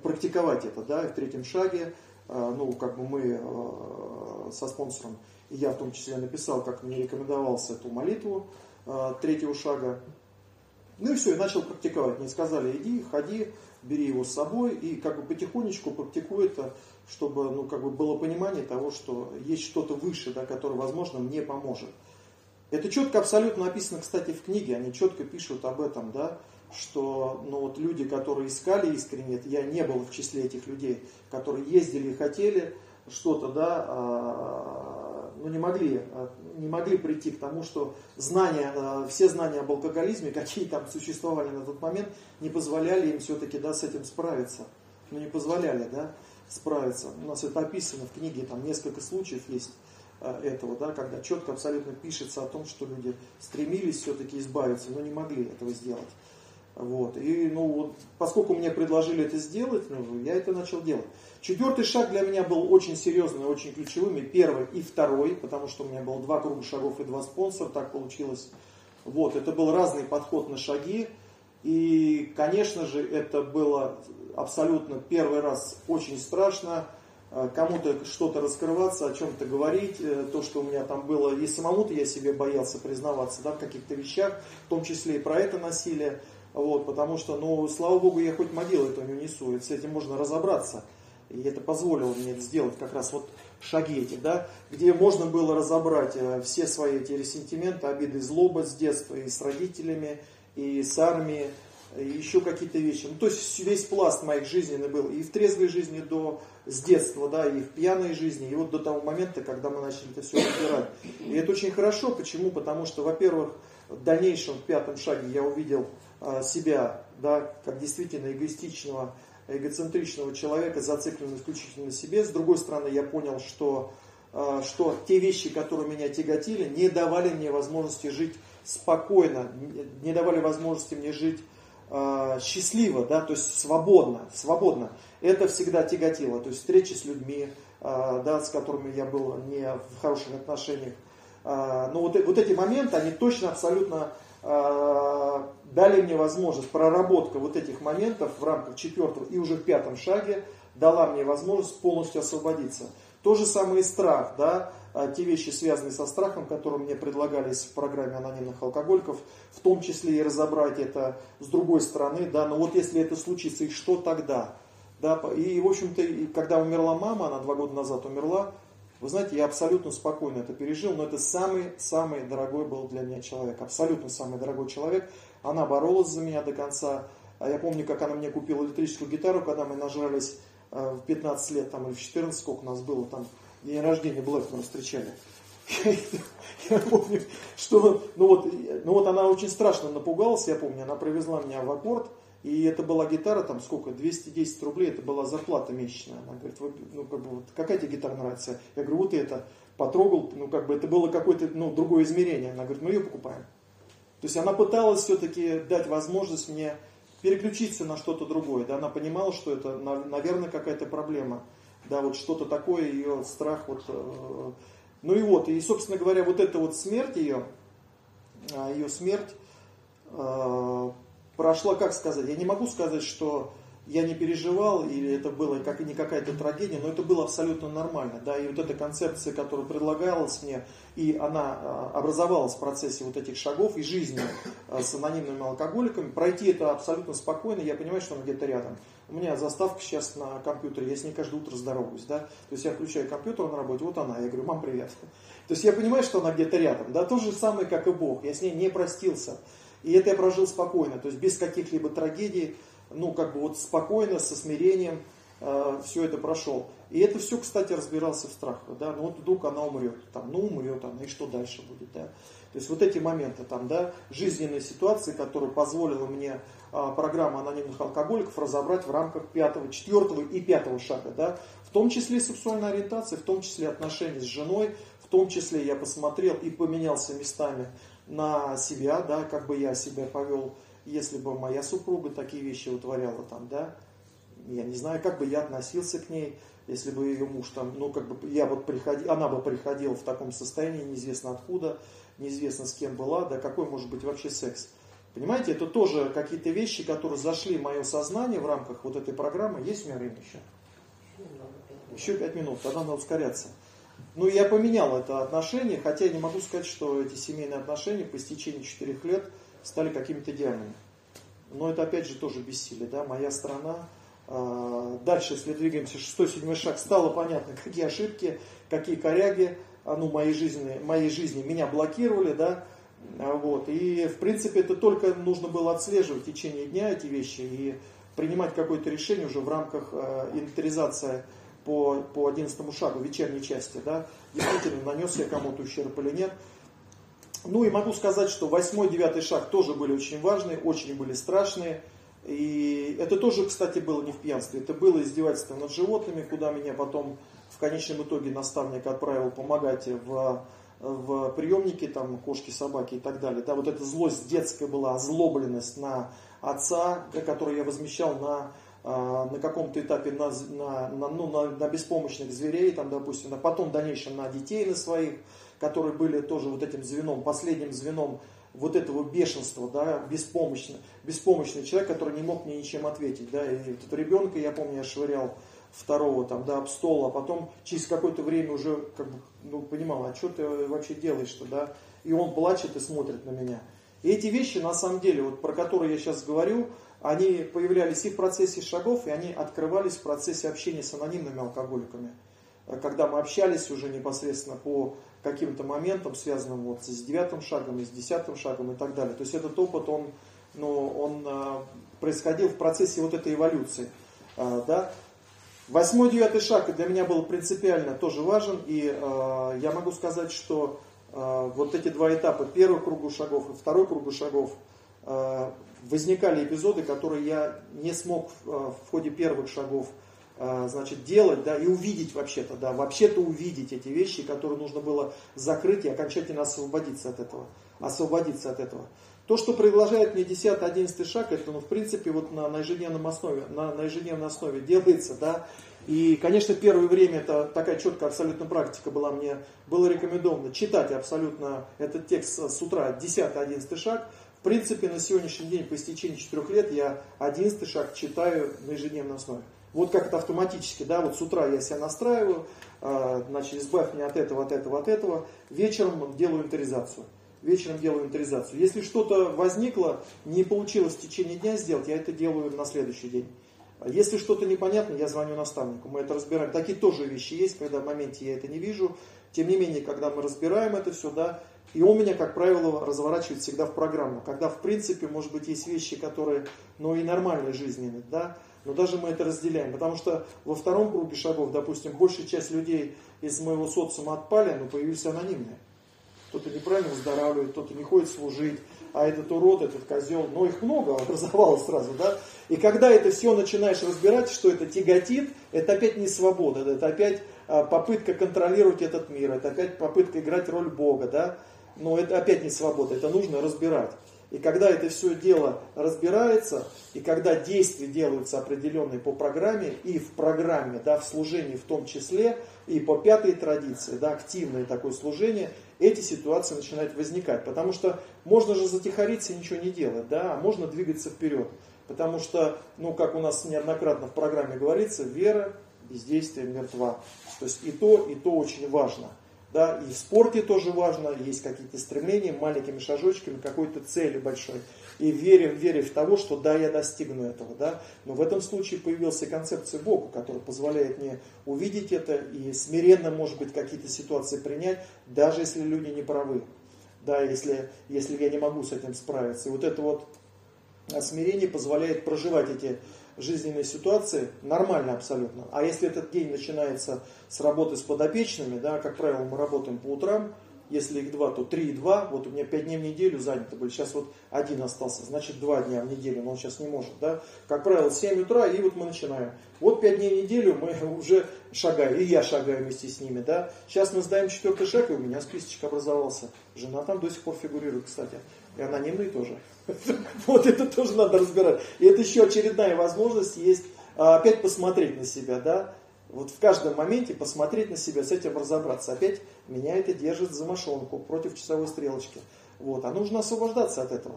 B: практиковать это, да, в третьем шаге, э, ну, как бы мы э, со спонсором, и я в том числе написал, как мне рекомендовался эту молитву третьего шага, ну и все, и начал практиковать. Мне сказали, иди, ходи, бери его с собой, и как бы потихонечку практикуй это, чтобы, ну, как бы было понимание того, что есть что-то выше, да, которое, возможно, мне поможет. Это четко абсолютно написано, кстати, в книге, они четко пишут об этом, да, что ну, вот люди, которые искали искренне, я не был в числе этих людей, которые ездили и хотели что-то, да, а, ну, не могли, а, не могли прийти к тому, что знания, а, все знания об алкоголизме, какие там существовали на тот момент, не позволяли им все-таки да, с этим справиться. Ну, не позволяли, да, справиться. У нас это описано в книге, там несколько случаев есть Э, этого, да, когда четко абсолютно пишется о том, что люди стремились все-таки избавиться, но не могли этого сделать. Вот. И ну, вот, поскольку мне предложили это сделать, ну, я это начал делать. Четвертый шаг для меня был очень серьезный, очень ключевым, и первый, и второй, потому что у меня было два круга шагов и два спонсора, так получилось. Вот, это был разный подход на шаги, и, конечно же, это было абсолютно первый раз очень страшно, Э, кому-то что-то раскрываться, о чем-то говорить, э, то, что у меня там было, и самому-то я себе боялся признаваться да, в каких-то вещах, в том числе и про это насилие, вот, потому что, ну, слава богу, я хоть могилу эту не унесу, и с этим можно разобраться, и это позволило мне сделать, как раз вот шаги эти, да, где можно было разобрать э, все свои эти ресентименты, обиды, злоба с детства, и с родителями, и с армией, и еще какие-то вещи. Ну, то есть весь пласт моих жизненный был и в трезвой жизни до с детства, да, и в пьяной жизни, и вот до того момента, когда мы начали это все разбирать. И это очень хорошо. Почему? Потому что, во-первых, в дальнейшем, в пятом шаге я увидел а, себя, да, как действительно эгоистичного, эгоцентричного человека, зацикленного исключительно на себе. С другой стороны, я понял, что, а, что те вещи, которые меня тяготили, не давали мне возможности жить спокойно, не давали возможности мне жить э, счастливо, да, то есть свободно, свободно. Это всегда тяготило, то есть встречи с людьми, э, да, с которыми я был не в хороших отношениях. Э, но вот, вот эти моменты, они точно абсолютно э, дали мне возможность, проработка вот этих моментов в рамках четвертого и уже в пятом шаге дала мне возможность полностью освободиться. То же самое и страх, да, а, те вещи, связанные со страхом, которые мне предлагались в программе анонимных алкоголиков, в том числе и разобрать это с другой стороны, да, но вот если это случится, и что тогда? Да, и, в общем-то, когда умерла мама, она два года назад умерла, вы знаете, я абсолютно спокойно это пережил, но это самый-самый дорогой был для меня человек, абсолютно самый дорогой человек. Она боролась за меня до конца. А я помню, как она мне купила электрическую гитару, когда мы нажрались э, в 15 лет там, или в 14, сколько у нас было там, день рождения Блэкмана встречали. Я помню, что, ну вот, ну вот она очень страшно напугалась, я помню, она привезла меня в аккорд, и это была гитара, там сколько, 210 рублей, это была зарплата месячная. Она говорит, ну как бы, вот, какая тебе гитара нравится? Я говорю, вот это. Потрогал, ну как бы это было какое-то, ну, другое измерение. Она говорит, ну ее покупаем. То есть она пыталась все-таки дать возможность мне переключиться на что-то другое. Да? Она понимала, что это, наверное, какая-то проблема да, вот что-то такое, ее страх, вот, э, ну и вот, и, собственно говоря, вот эта вот смерть ее, а, ее смерть э, прошла, как сказать, я не могу сказать, что я не переживал, или это было как не какая-то трагедия, но это было абсолютно нормально. Да? И вот эта концепция, которая предлагалась мне, и она а, образовалась в процессе вот этих шагов и жизни а, с анонимными алкоголиками, пройти это абсолютно спокойно, я понимаю, что она где-то рядом. У меня заставка сейчас на компьютере, я с ней каждое утро здороваюсь. Да? То есть я включаю компьютер на работе, вот она, я говорю, мам, привет. То есть я понимаю, что она где-то рядом. Да? То же самое, как и Бог, я с ней не простился. И это я прожил спокойно, то есть без каких-либо трагедий, ну, как бы вот спокойно, со смирением э, все это прошел. И это все, кстати, разбирался в страхах, да, ну вот вдруг она умрет, там, ну умрет она, и что дальше будет, да. То есть вот эти моменты там, да, жизненные ситуации, которые позволила мне а, программа анонимных алкоголиков разобрать в рамках пятого, четвертого и пятого шага, да, в том числе сексуальная ориентация, в том числе отношения с женой, в том числе я посмотрел и поменялся местами на себя, да, как бы я себя повел, если бы моя супруга такие вещи утворяла там, да, я не знаю, как бы я относился к ней, если бы ее муж там, ну, как бы я вот приходил, она бы приходила в таком состоянии, неизвестно откуда, неизвестно с кем была, да какой может быть вообще секс. Понимаете, это тоже какие-то вещи, которые зашли в мое сознание в рамках вот этой программы. Есть у меня время еще? Еще пять минут, тогда надо ускоряться. Ну, я поменял это отношение, хотя я не могу сказать, что эти семейные отношения по истечении четырех лет стали какими-то идеальными. Но это опять же тоже бессилие, да, моя страна. А, дальше, если двигаемся, шестой, седьмой шаг, стало понятно, какие ошибки, какие коряги, а, ну, моей жизни, моей жизни меня блокировали, да, а, вот, и в принципе это только нужно было отслеживать в течение дня эти вещи и принимать какое-то решение уже в рамках инвентаризации по, по 11 шагу вечерней части, да, действительно нанес я кому-то ущерб или нет. Ну и могу сказать, что восьмой, девятый шаг тоже были очень важные, очень были страшные. И это тоже, кстати, было не в пьянстве, это было издевательство над животными, куда меня потом в конечном итоге наставник отправил помогать в, в приемнике, там, кошки, собаки и так далее. Да, вот эта злость детская была, озлобленность на отца, которую я возмещал на, на каком-то этапе на, на, на, ну, на, на беспомощных зверей, там, допустим, а потом в дальнейшем на детей, на своих, которые были тоже вот этим звеном, последним звеном вот этого бешенства, да, беспомощный, беспомощный человек, который не мог мне ничем ответить, да, и вот этого ребенка, я помню, я швырял второго там, да, об стол, а потом через какое-то время уже как бы, ну, понимал, а что ты вообще делаешь-то, да, и он плачет и смотрит на меня. И эти вещи, на самом деле, вот про которые я сейчас говорю, они появлялись и в процессе шагов, и они открывались в процессе общения с анонимными алкоголиками. Когда мы общались уже непосредственно по каким-то моментам, связанным вот с девятым шагом, и с десятым шагом и так далее. То есть этот опыт, он, ну, он а, происходил в процессе вот этой эволюции. А, да? Восьмой, девятый шаг для меня был принципиально тоже важен, и э, я могу сказать, что э, вот эти два этапа, первый круг шагов и второй круг шагов, э, возникали эпизоды, которые я не смог в, в ходе первых шагов э, значит, делать, да, и увидеть вообще-то, да, вообще-то увидеть эти вещи, которые нужно было закрыть и окончательно освободиться от этого, освободиться от этого. То, что предложает мне 10-11 шаг, это, ну, в принципе, вот на, на, ежедневном основе, на, на ежедневной основе делается, да. И, конечно, первое время это такая четкая абсолютно практика была мне, было рекомендовано читать абсолютно этот текст с утра, 10-11 шаг. Принципе, на сегодняшний день, по истечении 4 лет, я 11 шаг читаю на ежедневной основе. Вот как это автоматически, да, вот с утра я себя настраиваю, а, значит, избавь меня от этого, от этого, от этого, вечером делаю инвентаризацию вечером делаю инвентаризацию. Если что-то возникло, не получилось в течение дня сделать, я это делаю на следующий день. Если что-то непонятно, я звоню наставнику, мы это разбираем. Такие тоже вещи есть, когда в моменте я это не вижу. Тем не менее, когда мы разбираем это все, да, и он меня, как правило, разворачивает всегда в программу. Когда, в принципе, может быть, есть вещи, которые, ну, и нормальные жизненные, да, но даже мы это разделяем. Потому что во втором круге шагов, допустим, большая часть людей из моего социума отпали, но появились анонимные кто-то неправильно выздоравливает, кто-то не ходит служить, а этот урод, этот козел, но их много образовалось сразу, да. И когда это все начинаешь разбирать, что это тяготит, это опять не свобода, это опять а, попытка контролировать этот мир, это опять попытка играть роль Бога, да. Но это опять не свобода, это нужно разбирать. И когда это все дело разбирается, и когда действия делаются определенные по программе, и в программе, да, в служении в том числе, и по пятой традиции, да, активное такое служение, эти ситуации начинают возникать. Потому что можно же затихариться и ничего не делать, да, а можно двигаться вперед. Потому что, ну, как у нас неоднократно в программе говорится, вера, бездействие мертва. То есть и то, и то очень важно. Да, и в спорте тоже важно, есть какие-то стремления маленькими шажочками, какой-то цели большой. И верим, верим в того, что да, я достигну этого. Да? Но в этом случае появилась концепция Бога, которая позволяет мне увидеть это и смиренно, может быть, какие-то ситуации принять, даже если люди не правы. Да, если, если я не могу с этим справиться. И вот это вот А смирение позволяет проживать эти жизненные ситуации нормально абсолютно. А если этот день начинается с работы с подопечными, да, как правило, мы работаем по утрам, если их два, то три и два. Вот у меня пять дней в неделю заняты были. Сейчас вот один остался, значит два дня в неделю, но он сейчас не может. Да? Как правило, 7 утра, и вот мы начинаем. Вот пять дней в неделю мы уже шагаем, и я шагаю вместе с ними. Да? Сейчас мы сдаем четвертый шаг, и у меня списочек образовался. Жена там до сих пор фигурирует, кстати. И анонимный тоже. Вот это тоже надо разбирать. И это еще очередная возможность есть а, опять посмотреть на себя, да, вот в каждом моменте посмотреть на себя, с этим разобраться. Опять меня это держит за мошонку против часовой стрелочки. Вот, а нужно освобождаться от этого.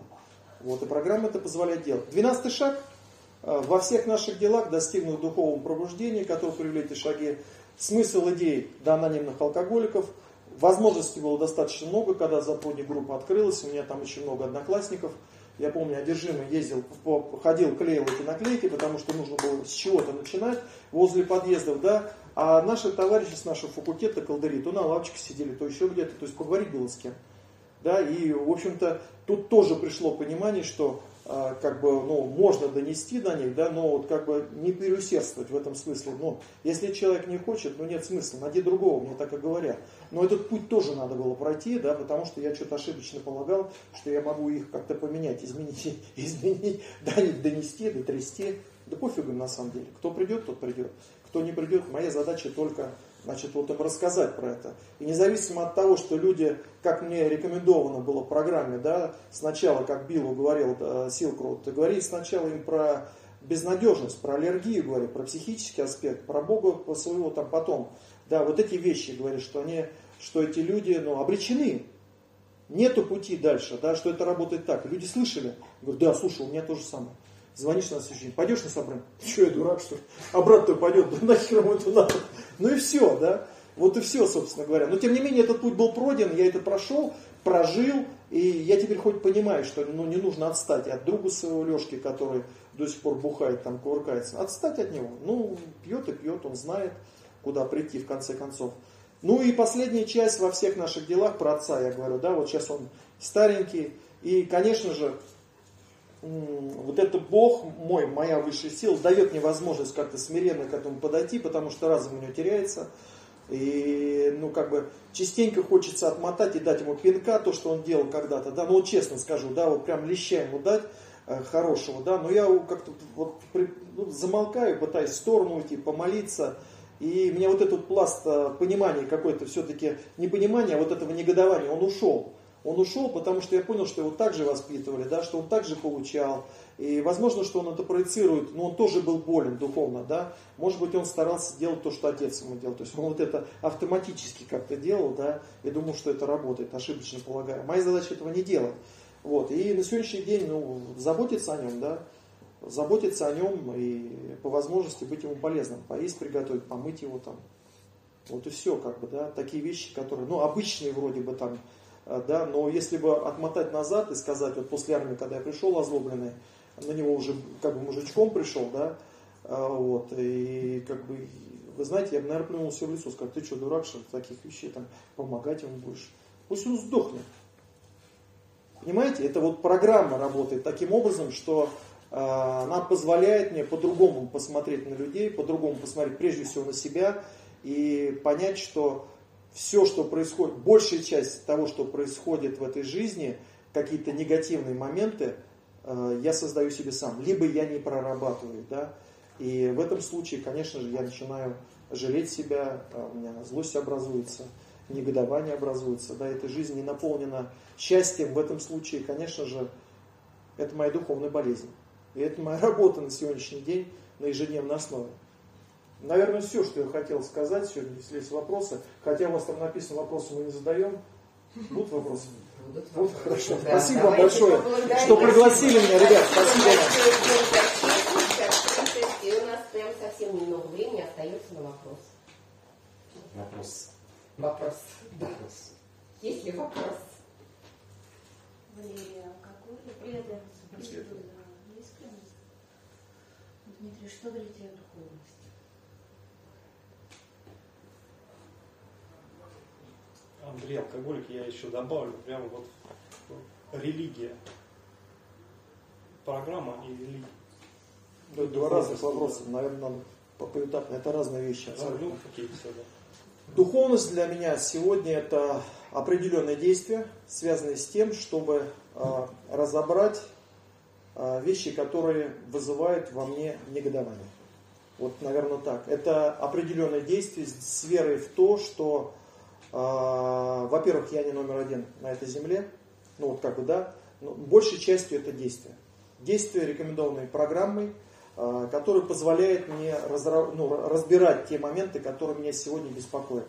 B: Вот, и программа это позволяет делать. Двенадцатый шаг. А, во всех наших делах достигнуть духовного пробуждения, который привели эти шаги. Смысл идей до анонимных алкоголиков – Возможностей было достаточно много, когда западная группа открылась, у меня там очень много одноклассников. Я помню, одержимый ездил, ходил, клеил эти наклейки, потому что нужно было с чего-то начинать возле подъездов, да. А наши товарищи с нашего факультета, колдыри, то на лавочке сидели, то еще где-то, то есть поговорить было с кем. Да, и, в общем-то, тут тоже пришло понимание, что как бы, ну, можно донести до них, да, но вот как бы не переусердствовать в этом смысле. Ну, если человек не хочет, ну нет смысла, найди другого, мне так и говорят. Но этот путь тоже надо было пройти, да, потому что я что-то ошибочно полагал, что я могу их как-то поменять, изменить, изменить, до них донести, дотрясти. Да пофигу на самом деле. Кто придет, тот придет. Кто не придет, моя задача только значит, вот им рассказать про это. И независимо от того, что люди, как мне рекомендовано было в программе, да, сначала, как Биллу говорил да, Силкроуд, говорить сначала им про безнадежность, про аллергию, говорит, про психический аспект, про Бога своего там потом. Да, вот эти вещи, говорит, что они, что эти люди, ну, обречены. Нету пути дальше, да, что это работает так. Люди слышали, говорят, да, слушай, у меня то же самое. Звонишь на следующий день, пойдешь на собрание? Что я дурак, что ли? А пойдет, да нахер ему это надо? Ну и все, да? Вот и все, собственно говоря. Но тем не менее этот путь был пройден, я это прошел, прожил, и я теперь хоть понимаю, что ну, не нужно отстать от друга своего Лешки, который до сих пор бухает, там кувыркается. Отстать от него. Ну, пьет и пьет, он знает, куда прийти в конце концов. Ну и последняя часть во всех наших делах про отца, я говорю, да, вот сейчас он старенький. И, конечно же, вот это Бог мой, моя высшая сила, дает мне возможность как-то смиренно к этому подойти, потому что разум у него теряется. И, ну, как бы, частенько хочется отмотать и дать ему пинка, то, что он делал когда-то, да, ну, вот честно скажу, да, вот прям леща ему дать э, хорошего, да, но я как-то вот при, ну, замолкаю, пытаюсь в сторону уйти, помолиться, и мне вот этот пласт э, понимания какой-то все-таки, не понимания, а вот этого негодования, он ушел. Он ушел, потому что я понял, что его также воспитывали, да, что он также получал. И возможно, что он это проецирует, но он тоже был болен духовно, да. Может быть, он старался делать то, что отец ему делал. То есть он вот это автоматически как-то делал, да, и думал, что это работает, ошибочно полагаю. Моя задача этого не делать. Вот. И на сегодняшний день, ну, заботиться о нем, да, заботиться о нем и по возможности быть ему полезным. Поесть, приготовить, помыть его там. Вот и все, как бы, да, такие вещи, которые, ну, обычные вроде бы там, да, но если бы отмотать назад и сказать, вот после армии, когда я пришел озлобленный, на него уже как бы мужичком пришел, да, а, вот, и как бы, вы знаете, я бы, наверное, плюнул все в лицо, сказал, ты что, дурак, что таких вещей там помогать ему будешь? Пусть он сдохнет. Понимаете, это вот программа работает таким образом, что э, она позволяет мне по-другому посмотреть на людей, по-другому посмотреть прежде всего на себя и понять, что все, что происходит, большая часть того, что происходит в этой жизни, какие-то негативные моменты, э, я создаю себе сам. Либо я не прорабатываю, да. И в этом случае, конечно же, я начинаю жалеть себя, э, у меня злость образуется, негодование образуется, да, эта жизнь не наполнена счастьем. В этом случае, конечно же, это моя духовная болезнь. И это моя работа на сегодняшний день на ежедневной основе. Наверное, все, что я хотел сказать сегодня, если есть вопросы. Хотя у вас там написано, вопросы мы не задаем. Будут вопросы? Будут. Вот, хорошо. Да, спасибо вам большое, что пригласили меня, ребят. Спасибо
A: вам. И у нас прям совсем немного времени остается на вопрос.
C: Вопрос.
A: Вопрос. Да. Вопрос. Есть ли вопрос?
D: Валерия, какой преданность, искренность? Дмитрий, что для тебя духовность?
E: Андрей алкоголик, я еще добавлю, прямо вот религия. программа и религия.
B: Это два разных вопроса, наверное, надо по- поэтапно. Это разные вещи. абсолютно.
E: Ну, какие все, да.
B: Духовность для меня сегодня это определенные действия, связанные с тем, чтобы а, разобрать а, вещи, которые вызывают во мне негодование. Вот, наверное, так. Это определенные действия с верой в то, что, во-первых, я не номер один на этой земле, ну вот как бы, да, но большей частью это действия. Действия, рекомендованные программой, а, который позволяет мне разра- ну, разбирать те моменты, которые меня сегодня беспокоят,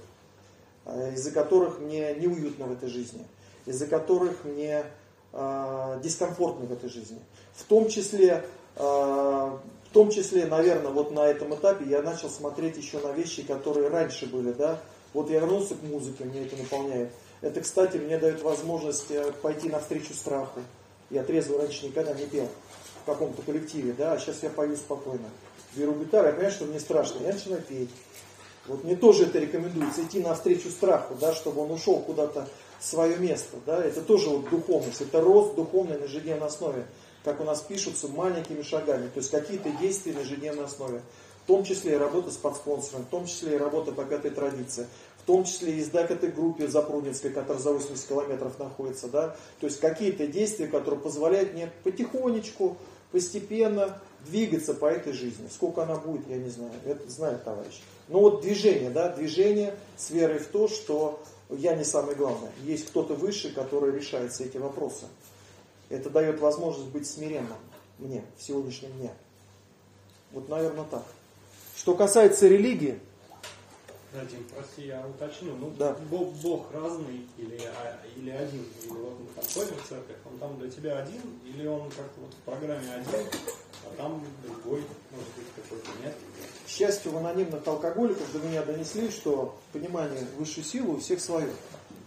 B: а, из-за которых мне неуютно в этой жизни, из-за которых мне а, дискомфортно в этой жизни. В том числе, а, в том числе, наверное, вот на этом этапе я начал смотреть еще на вещи, которые раньше были, да. Вот я вернулся к музыке, мне это наполняет. Это, кстати, мне дает возможность э, пойти навстречу страху. Я трезво раньше никогда не пел в каком-то коллективе, да, а сейчас я пою спокойно. Беру гитару, я понимаю, что мне страшно, я начинаю петь. Вот мне тоже это рекомендуется, идти навстречу страху, да, чтобы он ушел куда-то в свое место. Да, это тоже вот духовность, это рост духовный на ежедневной основе, как у нас пишутся, маленькими шагами, то есть какие-то действия на ежедневной основе. В том числе и работа с подспонсором, в том числе и работа по пятой традиции, в том числе и к этой группе Запрудинской, которая за 80 километров находится. Да? То есть какие-то действия, которые позволяют мне потихонечку, постепенно двигаться по этой жизни. Сколько она будет, я не знаю. Это знает товарищ. Но вот движение, да, движение с верой в то, что я не самый главный. Есть кто-то выше, который решает все эти вопросы. Это дает возможность быть смиренным мне в сегодняшнем дне. Вот, наверное, так. Что касается религии,
E: Дим, прости, я уточню. Ну,
B: Да.
E: Бог, Бог разный или, а, или один? Или вот мы там ходим в церковь, он там для тебя один, или он как-то вот в программе один, а там другой, может быть, какой-то нет?
B: к счастью, в анонимных алкоголиках до меня донесли, что понимание высшей силы у всех свое.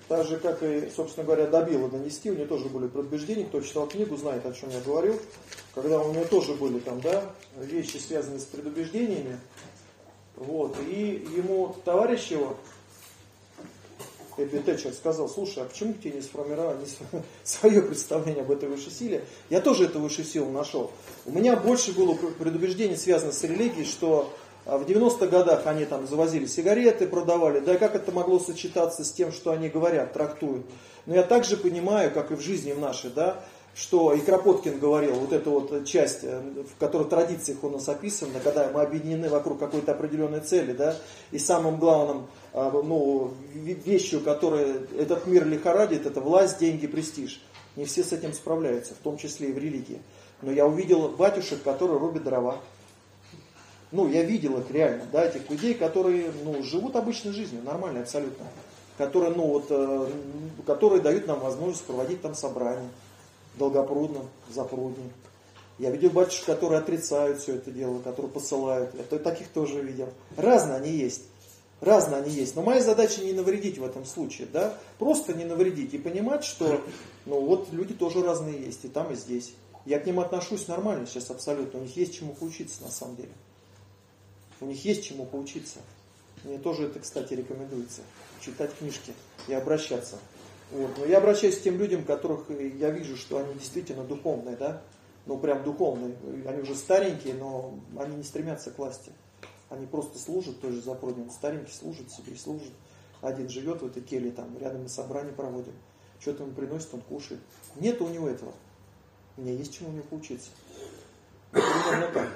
B: Так же, как и, собственно говоря, добило донести, у нее тоже были предубеждения, кто читал книгу, знает, о чем я говорю, когда у нее тоже были там, да, вещи, связанные с предубеждениями. Вот, и ему товарищ его, Эбби Тэтчер сказал, слушай, а почему тебе не сформировали свое представление об этой высшей силе? Я тоже эту высшую силу нашел. У меня больше было пр- предубеждений, связанных с религией, что а, в 90-х годах они там завозили сигареты, продавали, да и как это могло сочетаться с тем, что они говорят, трактуют. Но я также понимаю, как и в жизни в нашей, да, что и Кропоткин говорил, вот эта вот часть, э, в которой традициях у нас описана, когда мы объединены вокруг какой-то определенной цели, да, и самым главным а, ну, ве- вещью, которая этот мир лихорадит, это власть, деньги, престиж. Не все с этим справляются, в том числе и в религии. Но я увидел батюшек, которые рубят дрова. Ну, я видел их реально, да, этих людей, которые, ну, живут обычной жизнью, нормально абсолютно. Которые, ну, вот, э, которые дают нам возможность проводить там собрания. Долгопрудном, Запрудне. Я видел батюшек, которые отрицают все это дело, которые посылают. Я таких тоже видел. Разные они есть. Разные они есть. Но моя задача не навредить в этом случае, да? Просто не навредить и понимать, что, ну, вот люди тоже разные есть, и там, и здесь. Я к ним отношусь нормально сейчас абсолютно. У них есть чему поучиться на самом деле. У них есть чему поучиться. Мне тоже это, кстати, рекомендуется. Читать книжки и обращаться. Вот. Но я обращаюсь к тем людям, которых э, я вижу, что они действительно духовные, да? Ну, прям духовные. Они уже старенькие, но они не стремятся к власти. Они просто служат, той же Запорожье. Старенький служит себе и служит. Один живет в этой келье, там рядом мы собрание проводим. Что-то ему приносит, он кушает. Нет у него этого. У меня есть чему у него поучиться. Примерно так.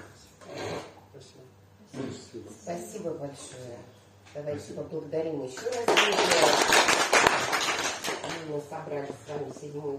E: Спасибо.
A: Спасибо большое. Давайте поблагодарим еще раз. Мы собрали с вами седьмую